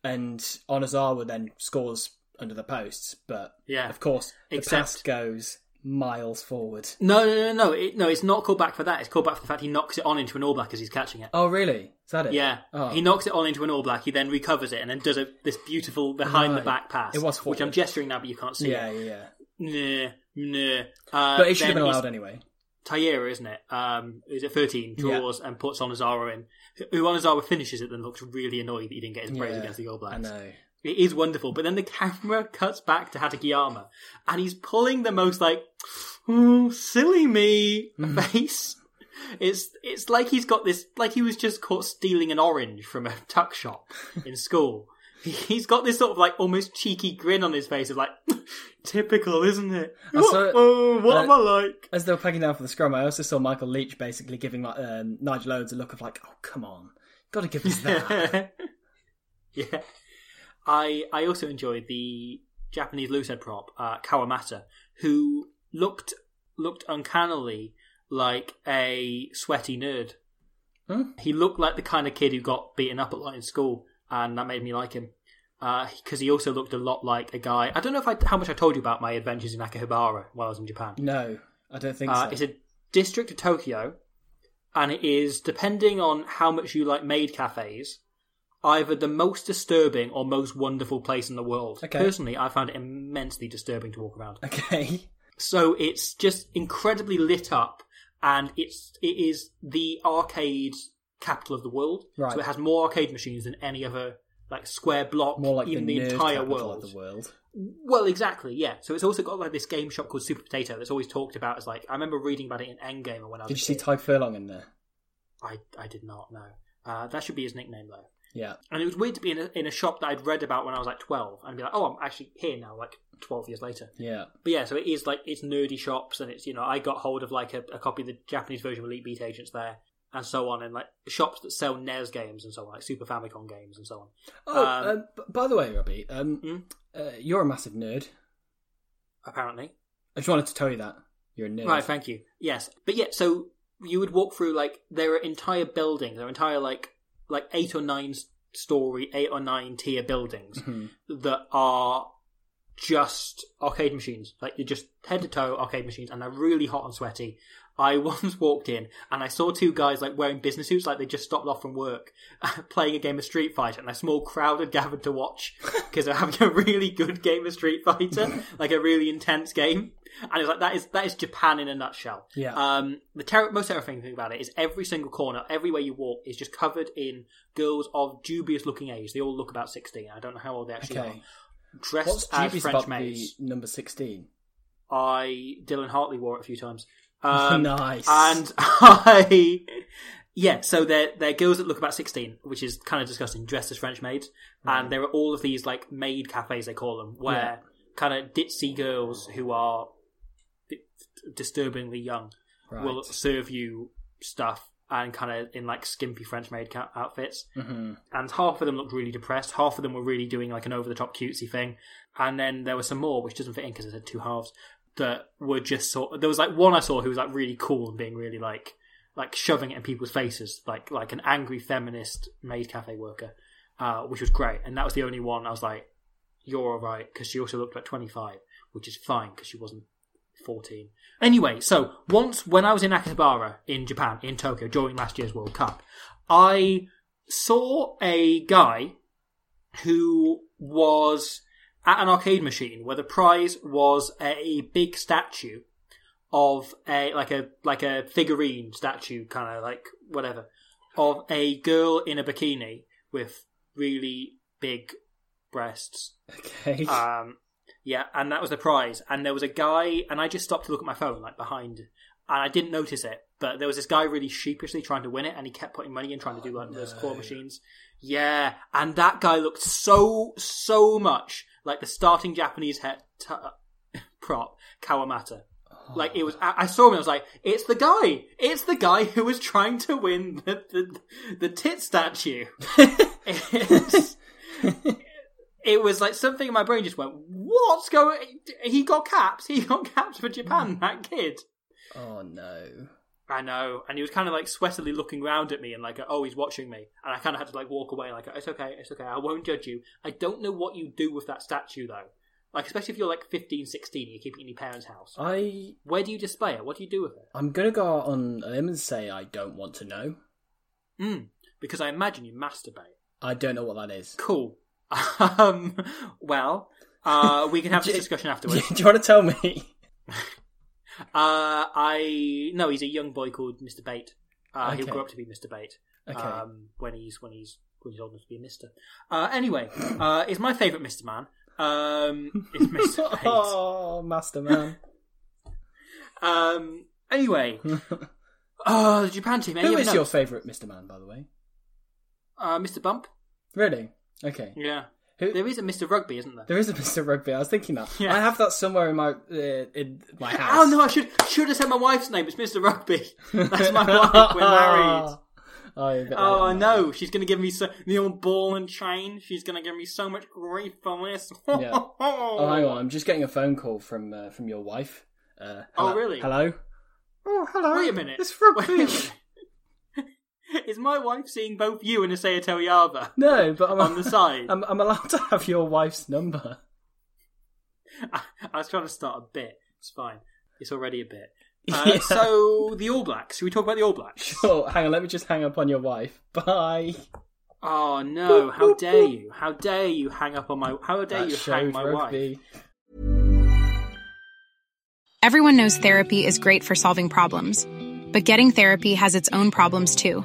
And Onozawa then scores under the posts, but Yeah. of course the Except- pass goes miles forward. No, no, no, no. It, no, it's not called back for that. It's called back for the fact he knocks it on into an All Black as he's catching it. Oh, really? Is that it? Yeah, Oh. he knocks it on into an All Black. He then recovers it and then does a, this beautiful behind the back pass. It was which I'm gesturing now, but you can't see Yeah, it. yeah, yeah. Nah, nah. Uh, But it should have been allowed anyway. Taira, isn't it? Um, is it 13? Draws and puts Onozawa in. Who Onozawa finishes it then looks really annoyed that he didn't get his praise Yeah, against the All Blacks. I know. It is wonderful, but then the camera cuts back to Hatakeyama, and he's pulling the most like, oh, silly me face. It's it's like he's got this, like he was just caught stealing an orange from a tuck shop in school. He's got this sort of like almost cheeky grin on his face of like, typical, isn't it? Saw- oh, what uh, am I like? As they were packing down for the scrum, I also saw Michael Leitch basically giving like, um, Nigel Owens a look of like, "Oh, come on, got to give us that." yeah. I I also enjoyed the Japanese loosehead prop, uh, Kawamata, who looked looked uncannily like a sweaty nerd. Hmm? He looked like the kind of kid who got beaten up a lot in school, and that made me like him. Because he also looked a lot like a guy. I don't know if I, how much I told you about my adventures in Akihabara while I was in Japan. no, I don't think Uh, so. it's a district of Tokyo, and it is depending on how much you like maid cafes, either the most disturbing or most wonderful place in the world. Okay. Personally, I found it immensely disturbing to walk around. Okay. So it's just incredibly lit up, and it's it is the arcade capital of the world. Right. So it has more arcade machines than any other like square block More like in the, the, entire capital world. of the world. Well, exactly, yeah. So it's also got like this game shop called Super Potato that's always talked about as like I remember reading about it in Endgame when I was. Did you see. Tadhg Furlong in there? I I did not know. Uh, that should be his nickname though. Yeah. And it was weird to be in a, in a shop that I'd read about when I was like twelve and be like, oh, I'm actually here now, like twelve years later. Yeah. But yeah, so it is like it's nerdy shops, and it's you know I got hold of like a, a copy of the Japanese version of Elite Beat Agents there, and so on, and like shops that sell NES games and so on, like Super Famicom games and so on. Oh, Um, um, b- by the way, Robbie, um, Hmm? uh, you're a massive nerd. Apparently, I just wanted to tell you that you're a nerd. Right, thank you. Yes, but yeah, so you would walk through like there are entire buildings, there are entire like like eight or nine story, eight or nine tier buildings Mhm. that are just arcade machines. Like you're just head to toe arcade machines, and they're really hot and sweaty. I once walked in and I saw two guys like wearing business suits, like they just stopped off from work, playing a game of Street Fighter, and a small crowd had gathered to watch because they're having a really good game of Street Fighter, like a really intense game. And it's like that is that is Japan in a nutshell. Yeah. Um, the ter- most terrifying thing about it is every single corner, everywhere you walk, is just covered in girls of dubious looking age. They all look about sixteen. I don't know how old they actually Okay. are. Dressed What's as French maids. number 16? I Dylan Hartley wore it a few times. Um, nice. And I, yeah, so they're they're girls that look about sixteen, which is kind of disgusting, dressed as French maids. And there are all of these like maid cafes they call them, where Yeah. kind of ditzy girls who are disturbingly young right. will serve you stuff and kind of in like skimpy French maid outfits. hmm And half of them looked really depressed. Half of them were really doing like an over the top cutesy thing. And then there were some more, which doesn't fit in because it had two halves, that were just sort. Of, There was like one I saw who was like really cool and being really like like shoving it in people's faces, like like an angry feminist maid cafe worker, uh, which was great. And that was the only one I was like, "You're all right," because she also looked like twenty five, which is fine because she wasn't 14. Anyway, so once when I was in Akihabara in Japan, in Tokyo, during last year's World Cup, I saw a guy who was at an arcade machine where the prize was a big statue of a like a like a figurine statue kind of like whatever of a girl in a bikini with really big breasts Okay. um, yeah, and that was the prize. And there was a guy, and I just stopped to look at my phone, like behind, and I didn't notice it. But there was this guy really sheepishly trying to win it, and he kept putting money in, trying to do like oh, those claw machines. Yeah, and that guy looked so so much like the starting Japanese head t- prop Kawamata. Oh. Like it was, I I saw him. I was like, "It's the guy! It's the guy who was trying to win the the, the tit statue." It was like something in my brain just went, "What's going?" He got caps. He got caps for Japan. That kid. oh no. I know, and he was kind of like sweatily looking around at me and like, "Oh, he's watching me," and I kind of had to like walk away, like, "It's okay, it's okay. I won't judge you." I don't know what you do with that statue though. Like, especially if you're like 15, 16, and you keep it in your parents' house. I Where do you display it? What do you do with it? I'm gonna go out on a limb and say I don't want to know. Mm, because I imagine you masturbate. I don't know what that is. Cool. Um, well, uh, we can have this discussion afterwards. Do you want to tell me? Uh, I no, he's a young boy called Mr. Bate. Uh, He'll grow up to be Mr. Bate. Okay. Um, when he's when he's when he's old enough to be a Mister. Uh, anyway, uh, it's my favourite Mister Man. Um, it's Mr. Bate. oh, Master Man. Um, anyway, oh, the Japan team. Who other your favourite Mr. Man, by the way? Uh, Mr. Bump. Really? Okay. Yeah, Who- there is a Mr. Rugby, isn't there? There is a Mr. Rugby. I was thinking that. Yeah. I have that somewhere in my uh, in my house. Oh no, I should should have said my wife's name. It's Mr. Rugby. That's my wife. We're married. Oh, you're a bit Oh, I know. She's gonna give me so the old ball and chain. She's gonna give me so much grief for this. Yeah. Oh, hang on. I'm just getting a phone call from uh, from your wife. Uh, Oh, really? Hello. Oh, hello. Wait a minute. It's Wait a rugby. minute. Is my wife seeing both you and Isaia Toeava No, but I'm on the side? I'm, I'm allowed to have your wife's number. I, I was trying to start a bit. It's fine. It's already a bit. Uh, Yeah. So the All Blacks. Should we talk about the All Blacks? Oh, hang on. Let me just hang up on your wife. Bye. Oh no! How dare you? How dare you hang up on my? How dare That you hang showed my rugby. wife? Everyone knows therapy is great for solving problems, but getting therapy has its own problems too,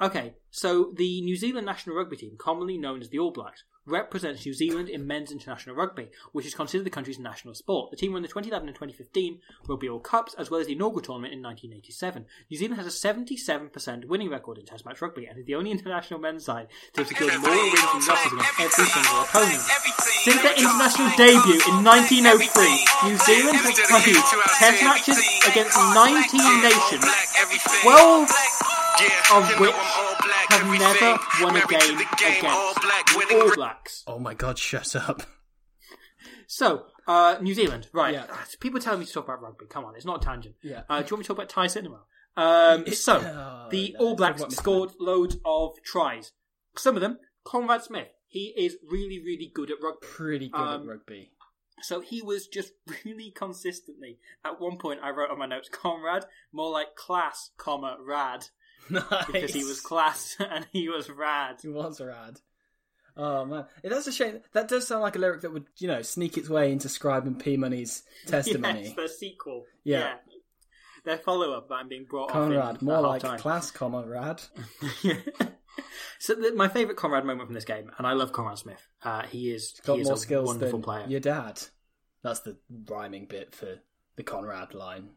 Okay, so the New Zealand national rugby team, commonly known as the All Blacks, represents New Zealand in men's international rugby, which is considered the country's national sport. The team won the 2011 and 2015 Rugby World Cups, as well as the inaugural tournament in 1987. New Zealand has a 77% winning record in Test match rugby, and is the only international men's side to have secured more wins than losses against every single opponent. Since their international debut in 1903, New Zealand has played Test matches against 19 nations, 12 of which have never won a game against the All Blacks. Oh my god, shut up. So, uh, New Zealand, right. Yeah. Ah, People telling me to talk about rugby. Come on, it's not a tangent. Yeah. Uh, do you want me to talk about Thai cinema? Um, so, Oh, the no, All Blacks talk about scored loads of tries. Some of them, Conrad Smith. He is really, really good at rugby. Pretty good Um, at rugby. So he was just really consistently. At one point, I wrote on my notes, Conrad, more like class, comma, rad. Nice. Because he was class and he was rad. He was rad. Oh man, that's a shame. That does sound like a lyric that would, you know, sneak its way into Scribe and P Money's testimony. Yes, their sequel. Yeah. Their follow up him being brought Conrad, more like half-time. class, comma, rad. so the, my favourite Conrad moment from this game, and I love Conrad Smith. Uh, he is He's got he is more a skills wonderful than player. your dad. That's the rhyming bit for the Conrad line.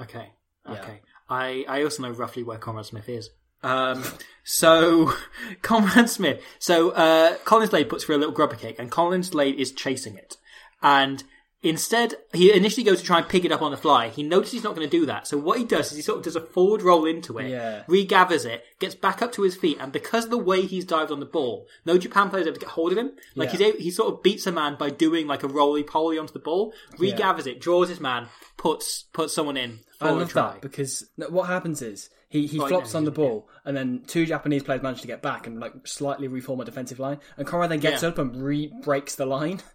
Okay, Okay. I I also know roughly where Conrad Smith is. Um, so Conrad Smith. So uh, Colin Slade puts through a little grubber kick, and Colin Slade is chasing it, and. Instead, he initially goes to try and pick it up on the fly. He notices he's not going to do that. So what he does is he sort of does a forward roll into it, Yeah. regathers it, gets back up to his feet, and because of the way he's dived on the ball, no Japan player is able to get hold of him. Like Yeah. he's he sort of beats a man by doing like a roly poly onto the ball, regathers it, draws his man, puts puts someone in for I love try. that because what happens is he, he Oh, flops on the yeah. ball and then two Japanese players manage to get back and like slightly reform a defensive line and Conrad then gets Yeah. up and re breaks the line.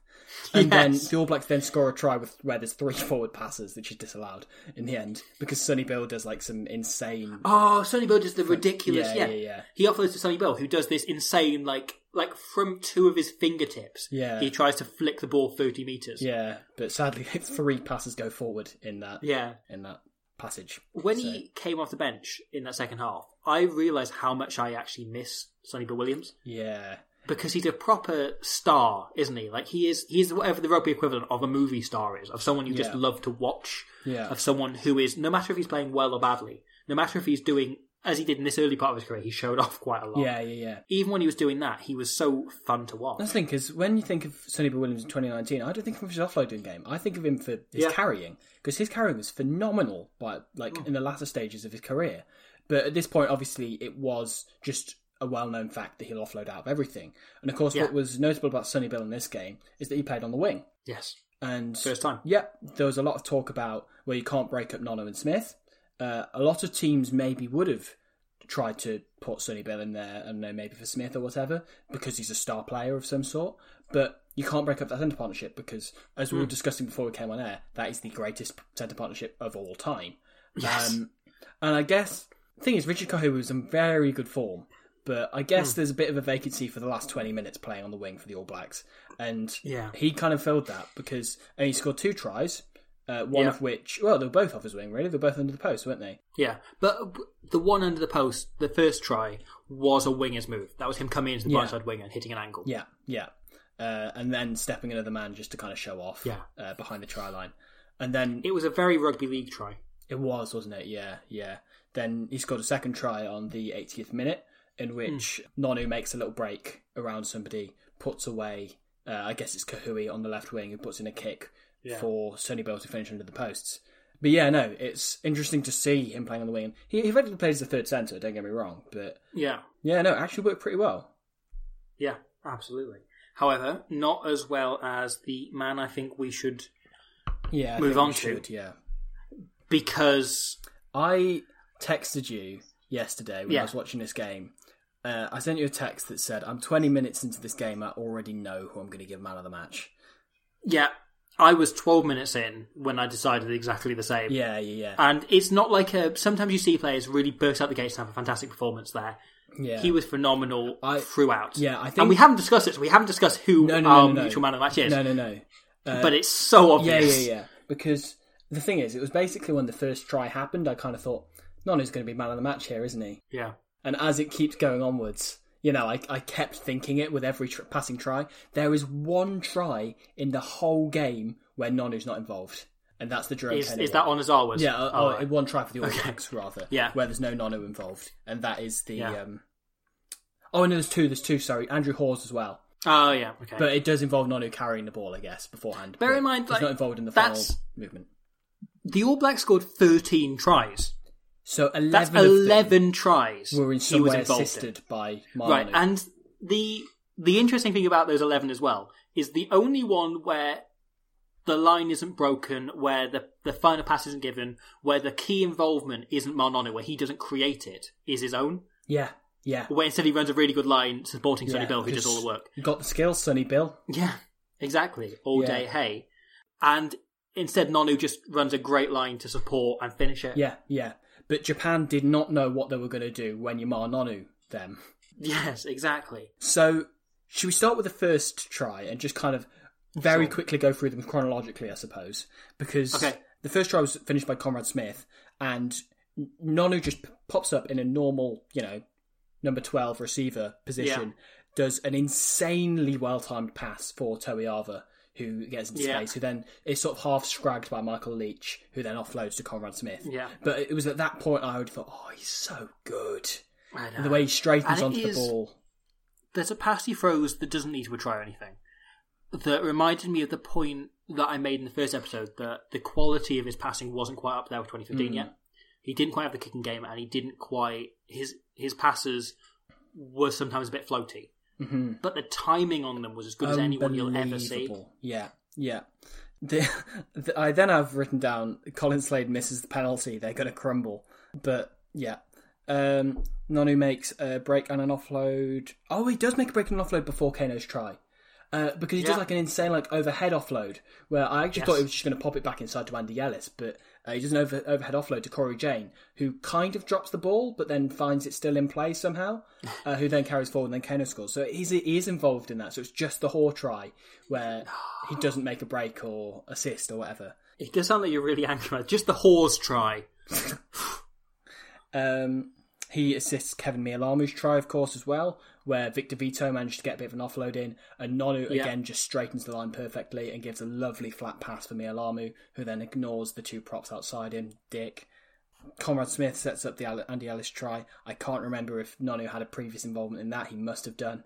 And then the All Blacks then score a try with where there's three forward passes, which is disallowed in the end because Sonny Bill does like some insane. Oh, Sonny Bill does the ridiculous. Yeah, Yeah, yeah, yeah. He offloads to Sonny Bill, who does this insane, like, like from two of his fingertips. Yeah. he tries to flick the ball thirty meters. Yeah, but sadly three passes go forward in that yeah. in that passage. When So- he came off the bench in that second half, I realised how much I actually miss Sonny Bill Williams yeah, because he's a proper star, isn't he? Like he is, he's whatever the rugby equivalent of a movie star is, of someone you just Yeah. love to watch, Yeah. of someone who is no matter if he's playing well or badly, no matter if he's doing as he did in this early part of his career, he showed off quite a lot. Yeah, yeah, yeah. Even when he was doing that, he was so fun to watch. That's the thing, because when you think of Sonny Bill Williams in 2019, I don't think of him for his offloading game. I think of him for his Yeah. carrying, because his carrying was phenomenal, by like Hmm. in the latter stages of his career. But at this point, obviously, it was just a well-known fact that he'll offload out of everything. And of course, Yeah. what was notable about Sonny Bill in this game is that he played on the wing. Yes. And First time. Yeah, there was a lot of talk about where you can't break up Nonu and Smith. Uh, a lot of teams maybe would have tried to put Sonny Bill in there, I don't know, maybe for Smith or whatever, because he's a star player of some sort. But you can't break up that centre partnership because, as we Hmm. were discussing before we came on air, that is the greatest centre partnership of all time. Yes. Um, and I guess the thing is, Richard Kahui was in very good form, but I guess there's a bit of a vacancy for the last 20 minutes playing on the wing for the All Blacks. And Yeah. he kind of filled that because and he scored two tries, uh, one Yeah. of which, well, they were both off his wing, really. They were both under the post, weren't they? Yeah, but the one under the post, the first try, was a winger's move. That was him coming into the Yeah. blindside winger and hitting an angle. Yeah, yeah. Uh, and then stepping another man just to kind of show off Yeah. uh, behind the try line. And then It was a very rugby league try. It was, wasn't it? Yeah, yeah. Then he scored a second try on the 80th minute, in which Nonu makes a little break around somebody, puts away, uh, I guess it's Kahui on the left wing, who puts in a kick Yeah. for Sonny Bill to finish under the posts. But yeah, no, it's interesting to see him playing on the wing. He, effectively plays the third centre, don't get me wrong, but Yeah, yeah, no, it actually worked pretty well. yeah, absolutely. However, not as well as the man I think we should, Yeah, Move on to- yeah. because I texted you yesterday when Yeah. I was watching this game. Uh, I sent you a text that said, "I'm 20 minutes into this game. I already know who I'm going to give man of the match." yeah, I was 12 minutes in when I decided exactly the same. Yeah, yeah, yeah, And it's not like a. Sometimes you see players really burst out the gates and have a fantastic performance there. yeah. He was phenomenal I- throughout. yeah, I think- And we haven't discussed it, so we haven't discussed who no, no, our no, no, mutual man of the match is. No, no, no. Uh, but it's so obvious. yeah, yeah. Because the thing is, it was basically when the first try happened, I kind of thought, Nonu's going to be man of the match here, isn't he? Yeah. And as it keeps going onwards, you know, I, I kept thinking it with every tr- passing try. There is one try in the whole game where Nonu's not involved, and that's the Jerome Is, is one. that Onozawa's? Yeah, uh, Oh, oh, right. one try for the All Okay. Blacks rather. Yeah. where there's no Nonu involved, and that is the. Yeah. Um... Oh, and there's two. There's two. Sorry, Andrew Hore as well. Oh, yeah. Okay. But it does involve Nonu carrying the ball, I guess, beforehand. Bear but in mind, he's like, not involved in the final that's- movement. the All Blacks scored 13 tries. So eleven. That's 11 tries were in he was way involved assisted by in. Marlon. Right, and the the interesting thing about those 11 as well is the only one where the line isn't broken, where the, the final pass isn't given, where the key involvement isn't Ma'a Nonu, where he doesn't create it, is his own. yeah, yeah. Where instead he runs a really good line supporting Sonny yeah, Bill, who does all the work. You got the skills, Sonny Bill. Yeah, exactly. All Yeah. day, hey. And instead, Nonu just runs a great line to support and finish it. Yeah, yeah. But Japan did not know what they were going to do when Yamar Nonu them. Yes, exactly. So, should we start with the first try and just kind of very Sure. quickly go through them chronologically, I suppose? Because Okay. the first try was finished by Conrad Smith, and Nonu just p- pops up in a normal, you know, number 12 receiver position, does an insanely well timed pass for Toeava, who gets into Yeah. space, who then is sort of half scragged by Michael Leitch, who then offloads to Conrad Smith. Yeah. But it was at that point I would have thought, oh, he's so good. I know. And the way he straightens onto is- the ball. There's a pass he throws that doesn't need to be try or anything. That reminded me of the point that I made in the first episode that the quality of his passing wasn't quite up there with 2015 Mm. yet. He didn't quite have the kicking game, and he didn't quite his his passes were sometimes a bit floaty. Hmm But the timing on them was as good as anyone you'll ever see. Yeah, yeah. The, the, I then have written down Colin Slade misses the penalty. They're going to crumble. But yeah, um, Nonu makes a break and an offload. Oh, he does make a break and an offload before Kaino's try. Uh, because he does like an insane like overhead offload where I actually Yes. thought he was just going to pop it back inside to Andy Ellis, but uh, he does an over, overhead offload to Cory Jane, who kind of drops the ball but then finds it still in play somehow, uh, who then carries forward and then Kaino scores. So he's he is involved in that. So it's just the Hore try where he doesn't make a break or assist or whatever. It does sound like you're really angry about it. just the horse try. Um, he assists Keven Mealamu's try, of course, as well, where Victor Vito managed to get a bit of an offload in, and Nonu Yeah. again just straightens the line perfectly and gives a lovely flat pass for Mealamu, who then ignores the two props outside him, Dick. Conrad Smith sets up the Andy Ellis try. I can't remember if Nonu had a previous involvement in that. He must have done.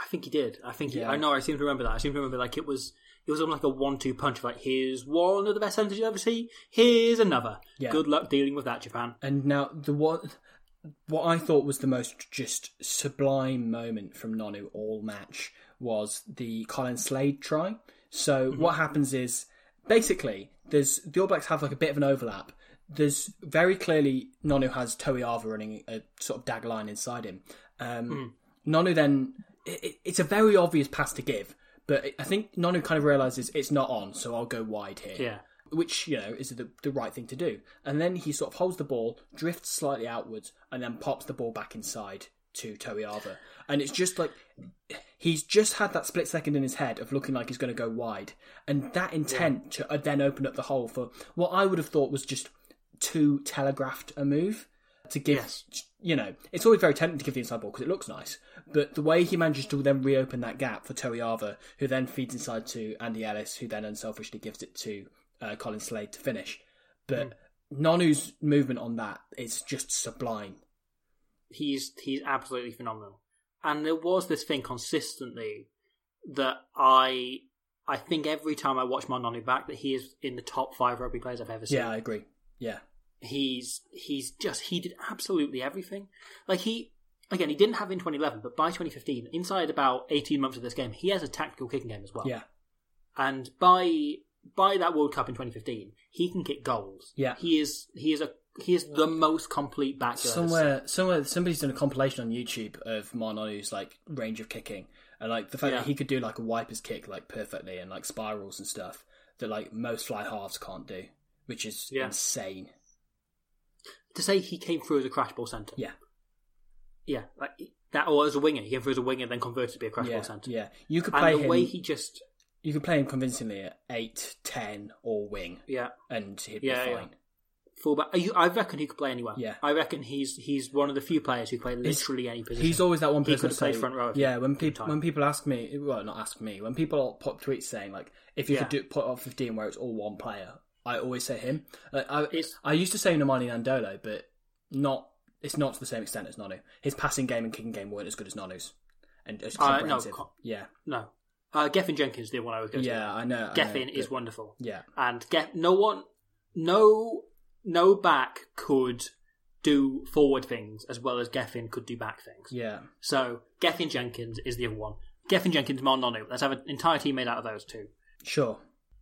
I think he did. I think he, Yeah. I know. I seem to remember that. I seem to remember like it was it was almost like a one-two punch. of Like here's one of the best centers you ever see. Here's another. Yeah. Good luck dealing with that, Japan. And now the what what I thought was the most just sublime moment from Nonu all match was the Colin Slade try. So what happens is basically there's the All Blacks have like a bit of an overlap. There's very clearly Nonu has Toeava running a sort of dag line inside him. Um, Nonu then it- it's a very obvious pass to give, but I think Nonu kind of realizes it's not on, so I'll go wide here Yeah. Which you know is the, the right thing to do. And then he sort of holds the ball, drifts slightly outwards, and then pops the ball back inside to Toeava. And it's just like he's just had that split second in his head of looking like he's going to go wide, and that intent to uh, then open up the hole for what I would have thought was just too telegraphed a move to give. Yes. You know, it's always very tempting to give the inside ball because it looks nice, but the way he manages to then reopen that gap for Toeava, who then feeds inside to Andy Ellis, who then unselfishly gives it to uh, Colin Slade to finish. But Nonu's movement on that is just sublime. he's he's absolutely phenomenal. And there was this thing consistently that I I think every time I watch Ma'a Nonu back that he is in the top five rugby players I've ever seen. Yeah, I agree. Yeah, He's he's just he did absolutely everything. Like he again he didn't have in 2011, but by 2015, inside about 18 months of this game, he has a tactical kicking game as well. yeah, And by by that World Cup in 2015, he can kick goals. Yeah. he is he is a he is the most complete back. you'll ever see. somewhere, somewhere, somebody's done a compilation on YouTube of Ma'a Nonu's like range of kicking, and like the fact Yeah. that he could do like a wiper's kick like perfectly and like spirals and stuff that like most fly halves can't do, which is Yeah. insane. to say he came through as a crash ball centre. Yeah, Yeah, like that or as a winger. He came through as a winger, and then converted to be a crash yeah, ball centre. yeah. You could And play the him. way he just You could play him convincingly at eight, ten, or wing, yeah and he'd Yeah, be yeah. fine. fullback. I I reckon he could play anywhere. Yeah. I reckon he's he's one of the few players who play literally any position. He's always that one He person. could to play say- front row Yeah, when people when people ask me, well, not ask me, when people pop tweets saying like, if you Yeah. could do put off fifteen where it's all one player, I always say him. Like, I It's- I used to say Nemani Nadolo, but not. It's not to the same extent as Nonu. His passing game and kicking game weren't as good as Nonu's, and as Uh, no, comprehensive. yeah, No, uh, Gethin Jenkins did one I was going to yeah, I know. I know, Gethin is wonderful, Yeah, and get no one, no no back could do forward things as well as Gethin could do back things. yeah, So Gethin Jenkins is the other one. Gethin Jenkins, Ma'a Nonu. Let's have an entire team made out of those two. sure.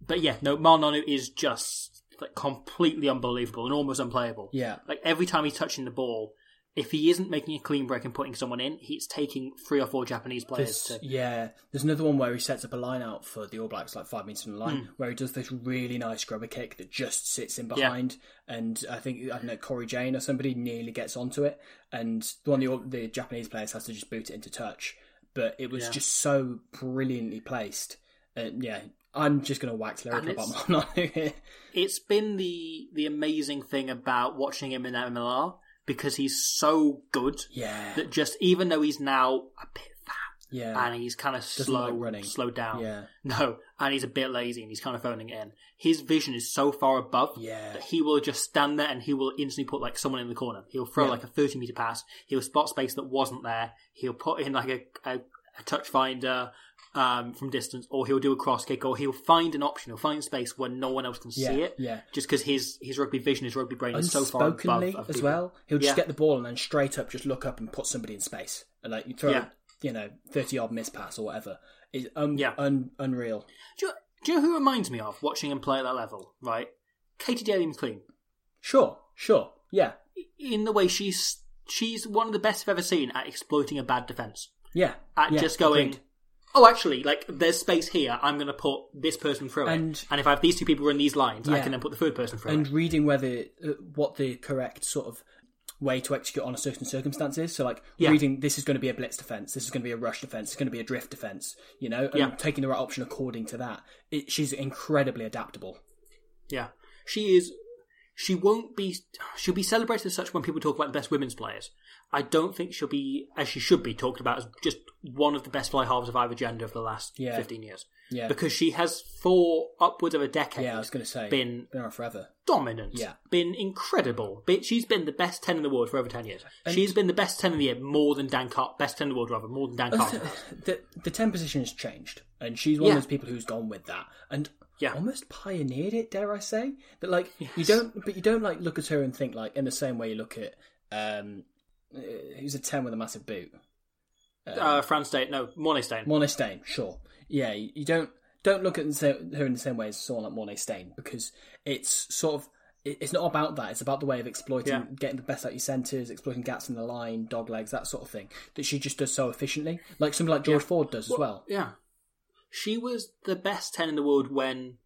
But yeah, no, Ma'a Nonu is just like completely unbelievable and almost unplayable. Yeah, Like every time he's touching the ball, if he isn't making a clean break and putting someone in, he's taking three or four Japanese players This, to. yeah, there's another one where he sets up a line out for the All Blacks, like five meters from the line, where he does this really nice grubber kick that just sits in Hmm. Yeah. behind, and I think I don't know Cory Jane or somebody nearly gets onto it, and the one the, the Japanese players has to just boot it into touch, but it was Yeah. just so brilliantly placed. And yeah, I'm just gonna wax lyrical about Marlon here. It's been the the amazing thing about watching him in MLR because he's so good yeah, that just even though he's now a bit fat yeah, and he's kind of slow, like running. slowed down. Yeah. No, and he's a bit lazy and he's kind of phoning it in. His vision is so far above Yeah. that he will just stand there and he will instantly put like someone in the corner. He'll throw Yeah. like a 30 meter pass. He'll spot space that wasn't there. He'll put in like a, a, a touch finder um, from distance, or he'll do a cross kick, or he'll find an option. He'll find space where no one else can Yeah, see it. yeah. Just because his his rugby vision, his rugby brain is so far above as people. well. He'll just Yeah. get the ball and then straight up just look up and put somebody in space. And like you throw, Yeah. you know, thirty odd miss pass or whatever. Is um, Yeah. un, unreal. Do you, do you know who reminds me of watching him play at that level? Right, Katie Daly McLean. Sure, sure, yeah, in the way she's she's one of the best I've ever seen at exploiting a bad defense. Yeah. At yeah, just going, agreed. oh, actually, like there's space here. I'm going to put this person through And- it, and if I have these two people run these lines, I can then put the third person through and it. reading whether uh, what the correct sort of way to execute on a certain circumstances. So like Yeah. reading this is going to be a blitz defense, this is going to be a rush defense, it's going to be a drift defense. You know, and Yeah. taking the right option according to that. It, she's incredibly adaptable. Yeah, she is. She won't be. She'll be celebrated as such when people talk about the best women's players. I don't think she'll be, as she should be, talked about as just one of the best fly halves of either gender of the last Yeah. 15 years. Yeah. Because she has, for upwards of a decade, yeah, I was going to say been been forever. dominant. Yeah. Been incredible. She's been the best 10 in the world for over 10 years. And- She's been the best 10 in the year more than Dan Carter. Best 10 in the world, rather, more than Dan Carter. the the ten position has changed, and she's one Yeah. of those people who's gone with that and Yeah. almost pioneered it. Dare I say that? Like you don't, but you don't like look at her and think like in the same way you look at um, uh, who's a ten with a massive boot. uh, Frans Steyn, no, Morné Steyn. Morné Steyn, sure, yeah. You, don't don't look at her in the same way as someone like Morné Steyn because it's sort of it's not about that. It's about the way of exploiting, Yeah. getting the best out of your centres, exploiting gaps in the line, dog legs, that sort of thing. That she just does so efficiently, like something like George Ford does as well. Yeah. She was the best 10 in the world when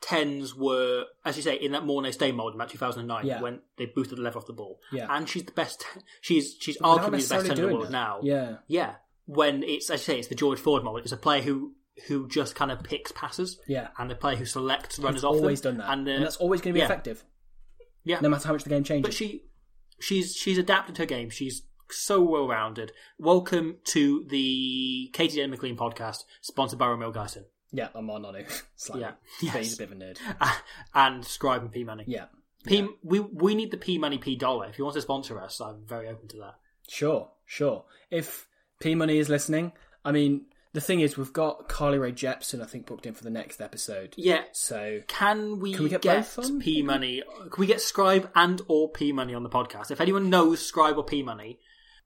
tens were, as you say, in that Morné Steyn mold in about 2009 Yeah. when they boosted the level off the ball. Yeah. And she's the best, she's she's Without arguably the best 10 in the world that. now. Yeah. Yeah. When it's, as you say, it's the George Ford mold. It's a player who who just kind of picks passes. Yeah. And the player who selects runners She's off them. always done that, And, and, uh, that's always going to be yeah. effective, Yeah. no matter how much the game changes. But she, she's she's adapted her game. She's so well rounded. Welcome to the Katy Daley-McLean podcast, sponsored by Ramil Gaisin. yeah, I'm on Nonu slightly. Yeah. Yes. he's a bit of a nerd. and Scribe and P Money. Yeah, P, we we need the P Money P Dollar. If you want to sponsor us, I'm very open to that. sure, sure. If P Money is listening, I mean, the thing is, we've got Carly Rae Jepsen, I think, booked in for the next episode. Yeah. So Can we, Can we get get. P Money? Can we get Scribe and or P Money on the podcast? If anyone knows Scribe or P Money,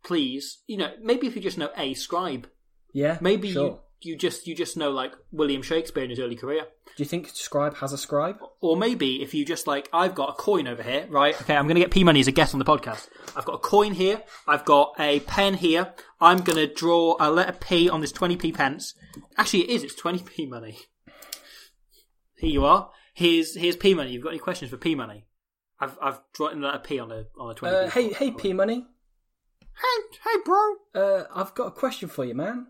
please, you know, maybe if you just know a Scribe, yeah, maybe sure. you you just you just know like William Shakespeare in his early career. Do you think Scribe has a scribe? Or maybe if you just like, I've got a coin over here, right? Okay, I'm going to get P Money as a guest on the podcast. I've got a coin here. I've got a pen here. I'm going to draw a letter P on this 20p pence. Actually, it is. It's 20p money. Here you are. Here's here's P Money. You've got any questions for P Money? I've I've drawn the letter P on a on a 20p. Uh, hey, hey, P Money. Hey, hey, bro. Uh, I've got a question for you, man.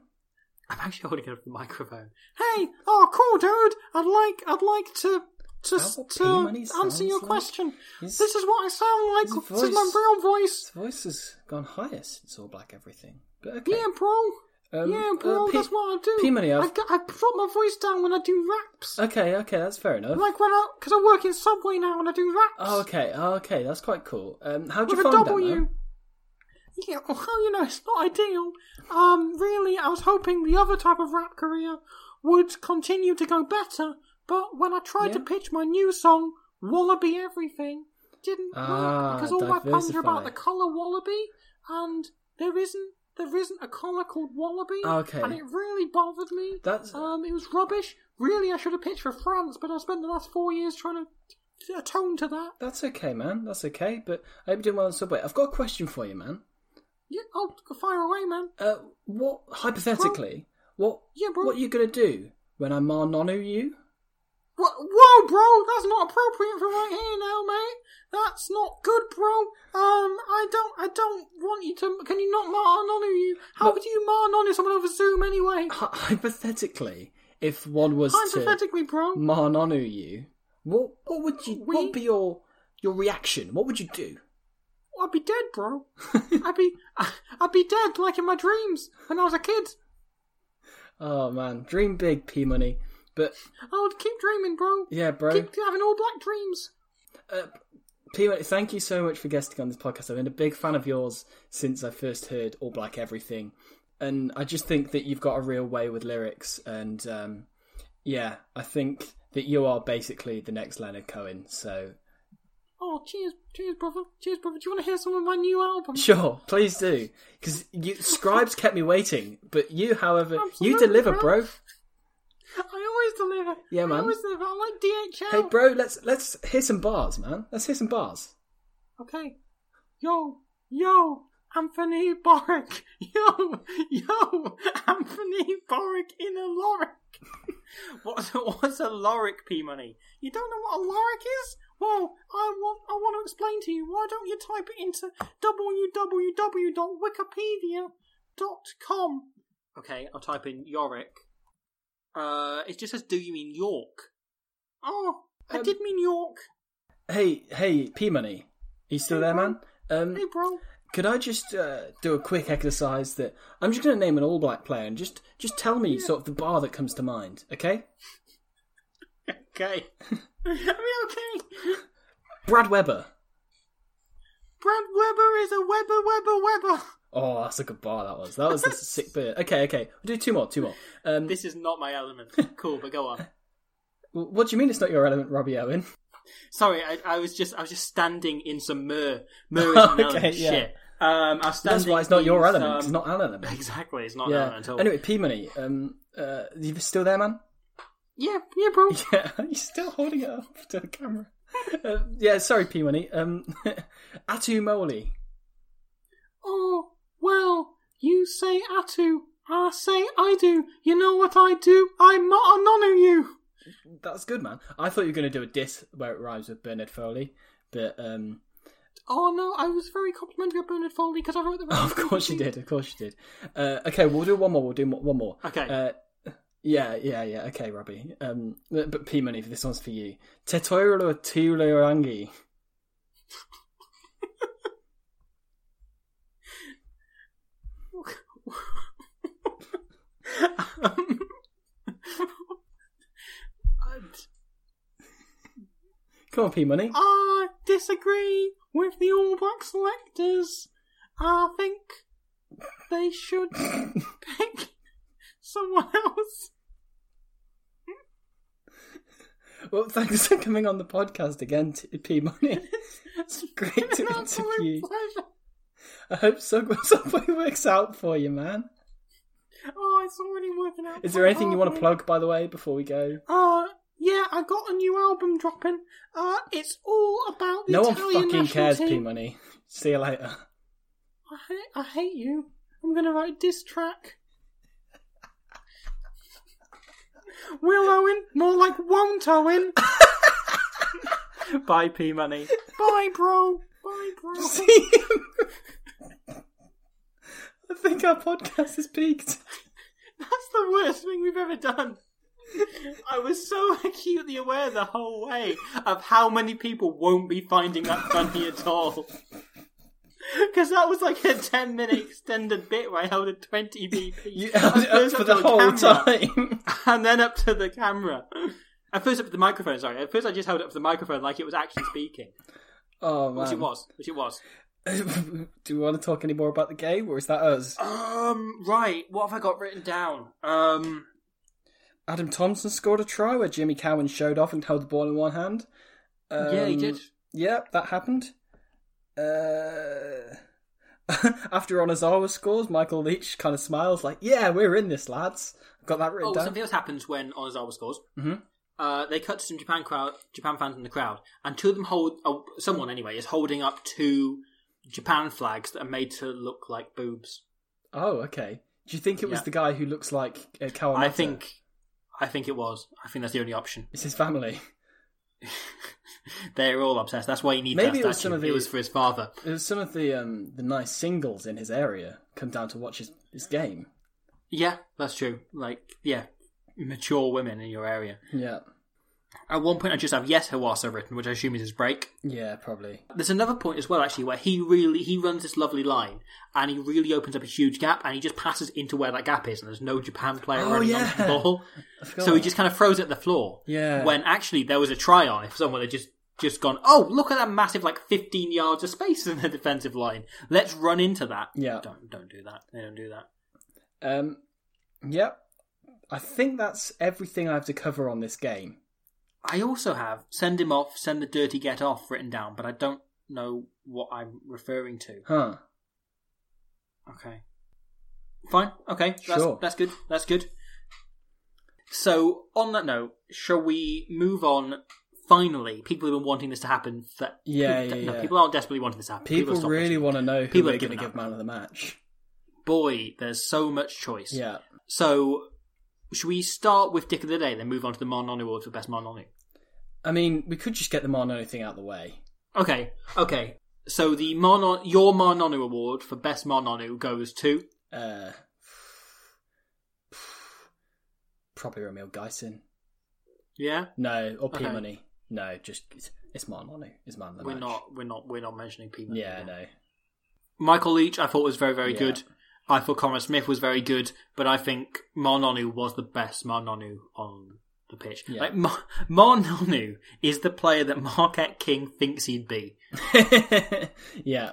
I'm actually holding up the microphone. Hey, oh, cool, dude. I'd like I'd like to to, to answer your like? question. His- This is what I sound like. his This is my real voice. His voice has gone higher since All Black Everything. But okay. Yeah, bro. Um, yeah, bro. uh, P- that's what I do. P-Money, I, I've- g- I drop my voice down when I do raps. Okay, okay, that's fair enough. like when I, because I work in Subway now and I do raps. Oh, okay, oh, okay, that's quite cool. Um, how'd you with a find W. that, man? Yeah, well, you know, it's not ideal. Um, really, I was hoping the other type of rap career would continue to go better, but when I tried to pitch my new song, Wallaby Everything, didn't Ah, work because all my puns are about the colour wallaby, and there isn't there isn't a colour called wallaby. Okay. and it really bothered me. That's- um, it was rubbish. Really, I should have pitched for France, but I spent the last four years trying to atone to that. That's okay, man. That's okay. But I hope you're doing well on Subway. I've got a question for you, man. Yeah, oh, fire away, man. Uh, what hypothetically, what Yeah, bro. what are you gonna do when I Marnonu you? What? Whoa, bro, that's not appropriate for right here now, mate. That's not good, bro. Um, I don't, I don't want you to. Can you not marn on you? How But- would you marn on someone over Zoom anyway? Hy- hypothetically, if one was Hypothetically, bro. to Marnonu you, what what would you? We- What would be your your reaction? What would you do? I'd be dead, bro. I'd be, I'd be dead like in my dreams when I was a kid. Oh man, dream big, P money. But I would keep dreaming, bro. yeah, bro. Keep having all black dreams. Uh, P money, thank you so much for guesting on this podcast. I've been a big fan of yours since I first heard All Black Everything, and I just think that you've got a real way with lyrics. And um, yeah, I think that you are basically the next Leonard Cohen. So Oh, cheers, cheers, brother. Cheers, brother. Do you want to hear some of my new album? Sure, please do. Because you scribes kept me waiting, but you, however, you deliver, bro. bro. I always deliver. Yeah, man. I always deliver. I'm like DHL. Hey, bro, let's let's hear some bars, man. Let's hear some bars. Okay. Yo, yo, Anthony Boric. Yo, yo, Anthony Boric in a loric. what's, what's a loric, P Money? You don't know what a loric is? Well, I want, I want to explain to you. Why don't you type it into www.wikipedia.com? Okay, I'll type in Yorick. Uh, it just says, do you mean York? Oh, I Um, did mean York. Hey, hey, P Money, you still there, man? Um, Hey, bro. could I just uh, do a quick exercise that I'm just going to name an All Black player and just just tell me sort of the bar that comes to mind, okay? Okay. I mean, okay. Brad Weber. Brad Weber is a Weber, Weber, Weber. Oh, that's a good bar. That was. That was a sick bit. Okay, okay. We'll do two more. Two more. Um, This is not my element. Cool, but go on. what do you mean it's not your element, Robbie Owen? Sorry, I, I was just I was just standing in some myrrh. Myrrh is an Okay, element. yeah. Shit. Um, I was standing That's why it's not your element. It's not an element. Exactly, it's not an Yeah. element at all. Anyway, P Money. Um, uh, you still there, man? Yeah, yeah, bro. Yeah, you're still holding it up to the camera. Uh, yeah, sorry, P Money. Um, Atu Moli. Oh, well, you say Atu, I say I do. You know what I do? i'm not a honor you. That's good, man. I thought you were going to do a diss where it rhymes with Bernard Foley, but um, Oh no, I was very complimentary of Bernard Foley because I wrote the. of course you did. Of course you did. Uh, okay, we'll do one more. We'll do one more. Okay. Uh, yeah, yeah, yeah. Okay, Robbie. Um, but P Money, this one's for you. Te Toiroa Tahuriorangi. um, Come on, P Money. I disagree with the All Black selectors. I think they should pick someone else. Well, thanks for coming on the podcast again, T- P Money. It's great to absolute interview. pleasure. I hope so- somebody works out for you, man. Oh, it's already working out. Is there anything you want to plug, by the way, before we go? Uh, yeah, I got a new album dropping. Uh, it's all about the no one fucking cares, team. P Money. See you later. I hate, I hate you. I'm gonna write a diss track. Will Owen, more like won't Owen. Bye, P Money. Bye, bro. Bye, bro. See. I think our podcast has peaked. That's the worst thing we've ever done. I was so acutely aware the whole way of how many people won't be finding that funny at all. Because that was like a 10 minute extended bit where I held a 20 BP. You held it up for up the to whole camera, time. And then up to the camera. At first up to the microphone, sorry. At first I just held it up to the microphone like it was actually speaking. Oh man. Which it was. Which it was. Do we want to talk any more about the game, or is that us? Um, right. What have I got written down? Um, Adam Thomson scored a try where Jimmy Cowan showed off and held the ball in one hand. yeah, he Um, did. Yeah, that happened. Uh, after Onozawa scores, Michael Leitch kind of smiles like, "Yeah, we're in this, lads." I've got that written Oh, down. something else happens when Onozawa scores. Mhm. Uh, they cut to some Japan crowd, Japan fans in the crowd, and two of them hold. Oh, someone anyway is holding up two Japan flags that are made to look like boobs. Oh, okay. Do you think it was Yeah. the guy who looks like uh, Kawamata? I think, I think it was. I think that's the only option. it's his family. They're all obsessed. That's why he needs Maybe that it was statue. some of the. It was for his father. It was some of the um, the nice singles in his area come down to watch his, his game. Yeah, that's true. Like, yeah, mature women in your area. Yeah, At one point, I just have yes Hiwasa written, which I assume is his break. yeah, probably. There's another point as well, actually, where he really he runs this lovely line, and he really opens up a huge gap, and he just passes into where that gap is, and there's no Japan player Oh, running yeah. onto the ball, so he just kind of throws it at the floor. Yeah. When actually there was a try on if someone had just just gone, oh look at that massive like 15 yards of space in the defensive line. Let's run into that. Yeah. Don't don't do that. They don't do that. Um, yep. I think that's everything I have to cover on this game. I also have send him off, send the dirty get off written down, but I don't know what I'm referring to. Huh. Okay. Fine. Okay. That's, Sure. That's good. That's good. So, on that note, shall we move on? Finally, people have been wanting this to happen. For, Yeah, people, yeah, no, yeah. people aren't desperately wanting this to happen. People stopped really want to know who People we're going to give man of the match. Boy, there's so much choice. Yeah. So, should we start with Dick of the Day, then move on to the Marnonu Award for Best Marnonu? I mean, we could just get the Marnoni thing out of the way. Okay. Okay. So the Marnon, your Marnonu Award for Best Marnonu goes to Uh, probably Ramil Gaisin. yeah. No, or P Okay. Money. No, just it's, it's Marnonu. It's the We're match. not. We're not. We're not mentioning people. Yeah, no. Michael Leitch, I thought was very, very Yeah. good. I thought Conrad Smith was very good, but I think Marnonu was the best Marnonu on the pitch. Yeah. Like Mar- Marnonu is the player that Marquette King thinks he'd be. yeah,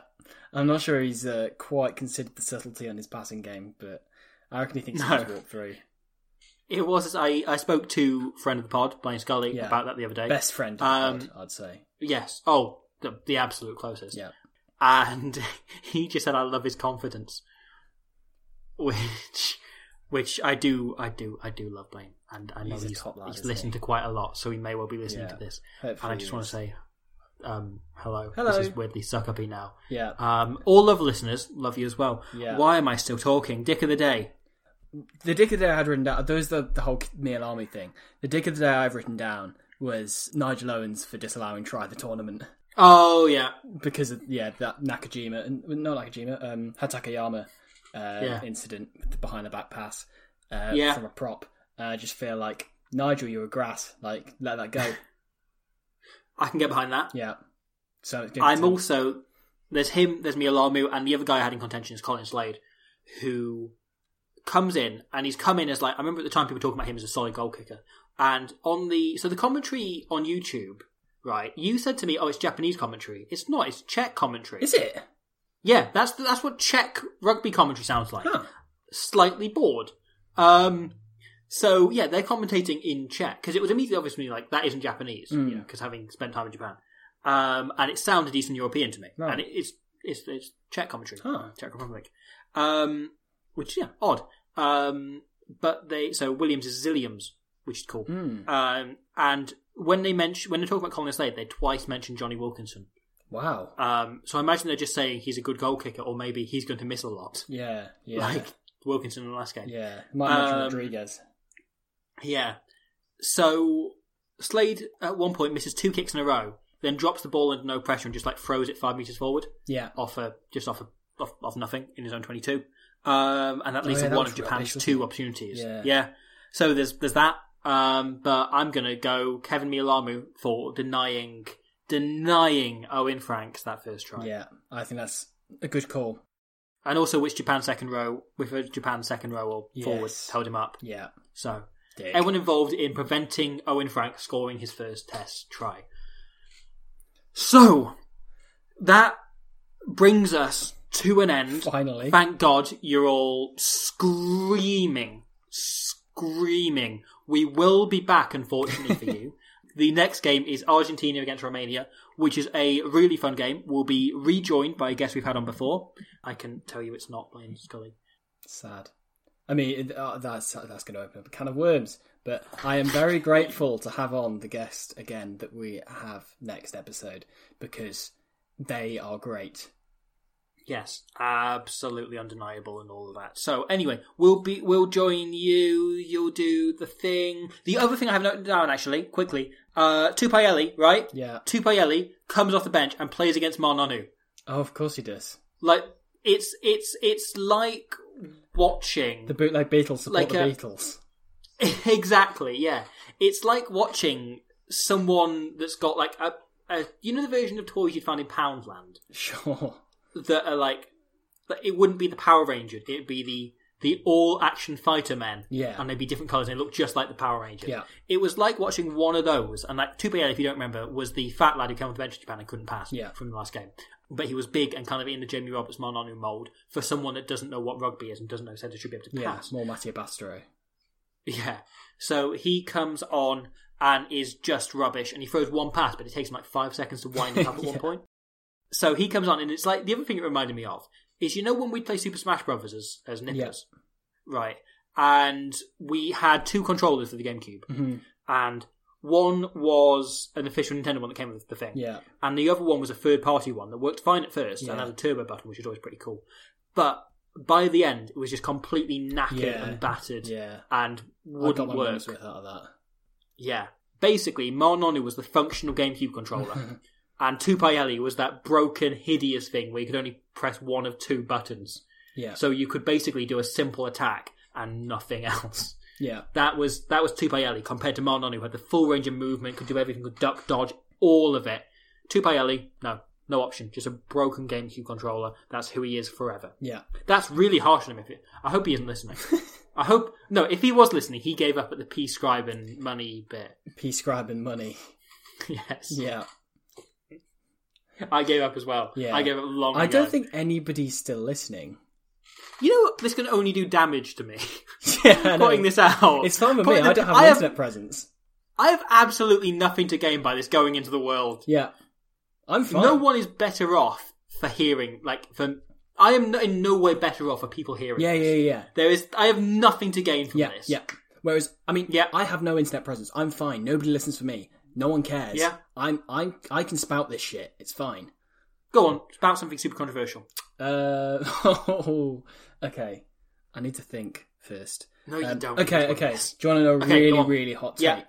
I'm not sure he's uh, quite considered the subtlety on his passing game, but I reckon he thinks he No. can walk through. It was. I I spoke to friend of the pod, Blaine Scully, Yeah. about that the other day. Best friend, of the Um, pod, I'd say. Yes. Oh, the, the absolute closest. Yeah. And he just said, "I love his confidence," which, which I do, I do, I do love Blaine, and I know He's he's, lad, he's listened he? to quite a lot, so he may well be listening Yeah. to this. Hopefully and I just want to say, um, hello. Hello. This is weirdly suck uppy now. Yeah. Um, all love listeners, love you as well. Yeah. Why am I still talking? Dick of the day. the dick of the day I had written down. Those the the whole Neil Army thing. The dick of the day I've written down was Nigel Owens for disallowing try the tournament Oh yeah, because of yeah that Nakajima and not Nakajima um Hatakeyama uh, Yeah. incident behind the back pass uh, Yeah. from a prop. Uh, I just feel like Nigel, you're a grass. Like let that go. I can get behind that. yeah. So it's I'm also there's him, there's Mealamu, and the other guy I had in contention is Colin Slade, who comes in and he's come in as like I remember at the time people were talking about him as a solid goal kicker, and on the so the commentary on YouTube, right? You said to me, "Oh, it's Japanese commentary." It's not. It's Czech commentary. Is it? Yeah, that's that's what Czech rugby commentary sounds like. Huh. Slightly bored. Um, so yeah, they're commentating in Czech because it was immediately obvious to me like that isn't Japanese, Mm. you know, because having spent time in Japan, um, and it sounded Eastern European to me, Right. and it, it's it's it's Czech commentary, Huh. Czech Republic, um, which yeah, odd. Um, but they so Williams is Zilliams, which is cool. Um, and when they mention when they talk about Colin Slade, they twice mention Jonny Wilkinson. Wow. Um, so I imagine they're just saying he's a good goal kicker, or maybe he's going to miss a lot, Yeah. Yeah. like Wilkinson in the last game. yeah. Might mention Um, Rodriguez. Yeah. So Slade at one point misses two kicks in a row, then drops the ball under no pressure and just like throws it five meters forward Yeah. off a just off a, off, off nothing in his own twenty two, um, and that leads Oh, yeah, to that one of Japan's rubbish, two opportunities. Yeah. So there's there's that. Um, but I'm gonna go Keven Mealamu for denying denying Owen Franks that first try. Yeah. I think that's a good call. And also which Japan second row, with a Japan second row or forward held him up. Yeah. So Dick. everyone involved in preventing Owen Frank scoring his first test try. So that brings us to an end. Finally. Thank God you're all screaming, screaming. We will be back, unfortunately for you. The next game is Argentina against Romania, which is a really fun game. We'll be rejoined by a guest we've had on before. I can tell you it's not Blaine Scully. Sad. I mean, uh, that's that's going to open up a can of worms. But I am very grateful to have on the guest again that we have next episode because they are great. Yes, absolutely undeniable and all of that. So anyway, we'll be we'll join you. You'll do the thing. The other thing I have noted down actually quickly. Uh, right? Yeah. Tupaeli comes off the bench and plays against Ma'a Nonu. Oh, of course he does. Like it's it's it's like watching The bootleg Beatles support Like the a- Beatles. exactly. Yeah, it's like watching someone that's got like a, a you know the version of toys you'd find in Poundland. Sure. that are like that it wouldn't be the Power Rangers, it'd be the the all action fighter men. Yeah. And they'd be different colours and they look just like the Power Rangers. Yeah. It was like watching one of those and like Tupael, if you don't remember, was the fat lad who came the bench Japan and couldn't pass Yeah. from the last game. But he was big and kind of in the Jamie Roberts Ma'a Nonu mould for someone that doesn't know what rugby is and doesn't know how centre should be able to Yeah. pass. More Mathieu Bastareaud. Yeah. So he comes on and is just rubbish, and he throws one pass, but it takes him like five seconds to wind it up at one point. So he comes on, and it's like the other thing it reminded me of is you know when we play Super Smash Brothers as as nippers, right? And we had two controllers for the GameCube, hmm and one was an official Nintendo one that came with the thing, Yeah. and the other one was a third party one that worked fine at first and Yeah. had a turbo button, which is always pretty cool. But by the end, it was just completely knackered Yeah. and battered Yeah. and I got wouldn't my work. mum's with out of that. Yeah. Basically, Ma'a Nonu was the functional GameCube controller, and Tupaeli was that broken, hideous thing where you could only press one of two buttons. Yeah. So you could basically do a simple attack and nothing else. Yeah. That was that was Tupaeli compared to Marlon, who had the full range of movement, could do everything, could duck, dodge, all of it. Tupaeli, no, no option, just a broken GameCube controller. That's who he is forever. Yeah. That's really harsh on him. If it, I hope he isn't listening. I hope no. If he was listening, he gave up at the P scribe and money bit. P scribe and money. yes, Yeah. I gave up as well. Yeah. I gave up long. I ago. don't think anybody's still listening. You know? This can only do damage to me. Yeah. Putting this out. It's fine with me. Putting I don't have I an have, internet presence. I have absolutely nothing to gain by this going into the world. Yeah. I'm fine. No one is better off for hearing. Like for, I am in no way better off for people hearing. Yeah, this. yeah, yeah. There is. I have nothing to gain from Yeah, this. yeah. Whereas, I mean, Yeah. I have no internet presence. I'm fine. Nobody listens for me. No one cares. Yeah. I'm, I'm, I can spout this shit. It's fine. Go on. About something super controversial. Uh, oh, okay. I need to think first. No, you Um, don't. Okay, okay. Do you want to know a Okay, really, on. really hot take? Yeah.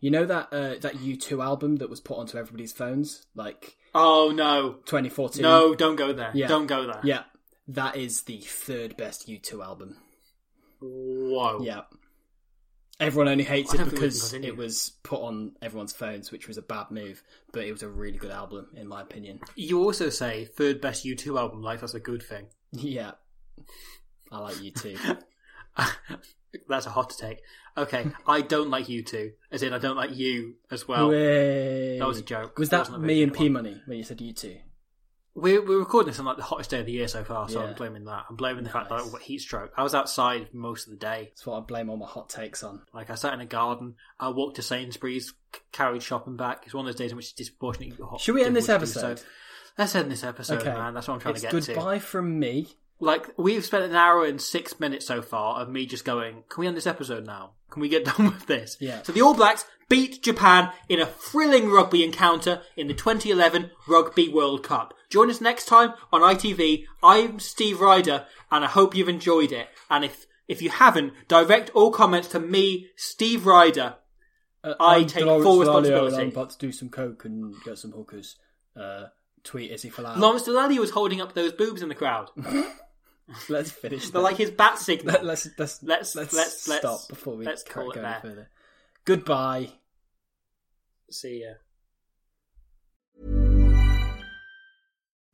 You know that uh, that U2 album that was put onto everybody's phones, like Oh no. 2014. No, don't go there. Yeah. Don't go there. Yeah, that is the third best U2 album. Whoa. Yeah. Everyone only hates it don't think we can because it was put on everyone's phones, which was a bad move. But it was a really good album, in my opinion. You also say third best U2 album, like that's a good thing. Yeah, I like you too. That's a hot take. Okay, I don't like U2, as in I don't like you as well. That was a joke. Was That that wasn't a very me and P Money when you said you two? We're, we're recording this on like the hottest day of the year so far, so Yeah. I'm blaming that. I'm blaming the fact that Nice. I got heat stroke. I was outside most of the day. That's what I blame all my hot takes on. Like I sat in a garden. I walked to Sainsbury's, c- carried shopping back. It's one of those days in which it's disproportionately hot. Should we end this difficult to do episode? So. Let's end this episode, okay, man. That's what I'm trying it's to get to. goodbye from me. Like we've spent an hour and six minutes so far of me just going, "Can we end this episode now? Can we get done with this?" Yeah. So the All Blacks beat Japan in a thrilling rugby encounter in the 2011 Rugby World Cup. Join us next time on ITV. I'm Steve Rider, and I hope you've enjoyed it. And if if you haven't, direct all comments to me, Steve Rider. Uh, I I'm take Dolores full responsibility. I'm about to do some coke and get some hookers. Uh, tweet Izzy Folau. Lawrence Delaney was holding up those boobs in the crowd. Let's finish. They're that. like his bat signal. Let, let's let's Let's- let's, let's- let's- stop before we let's crack call it go there. any further. Goodbye. See ya.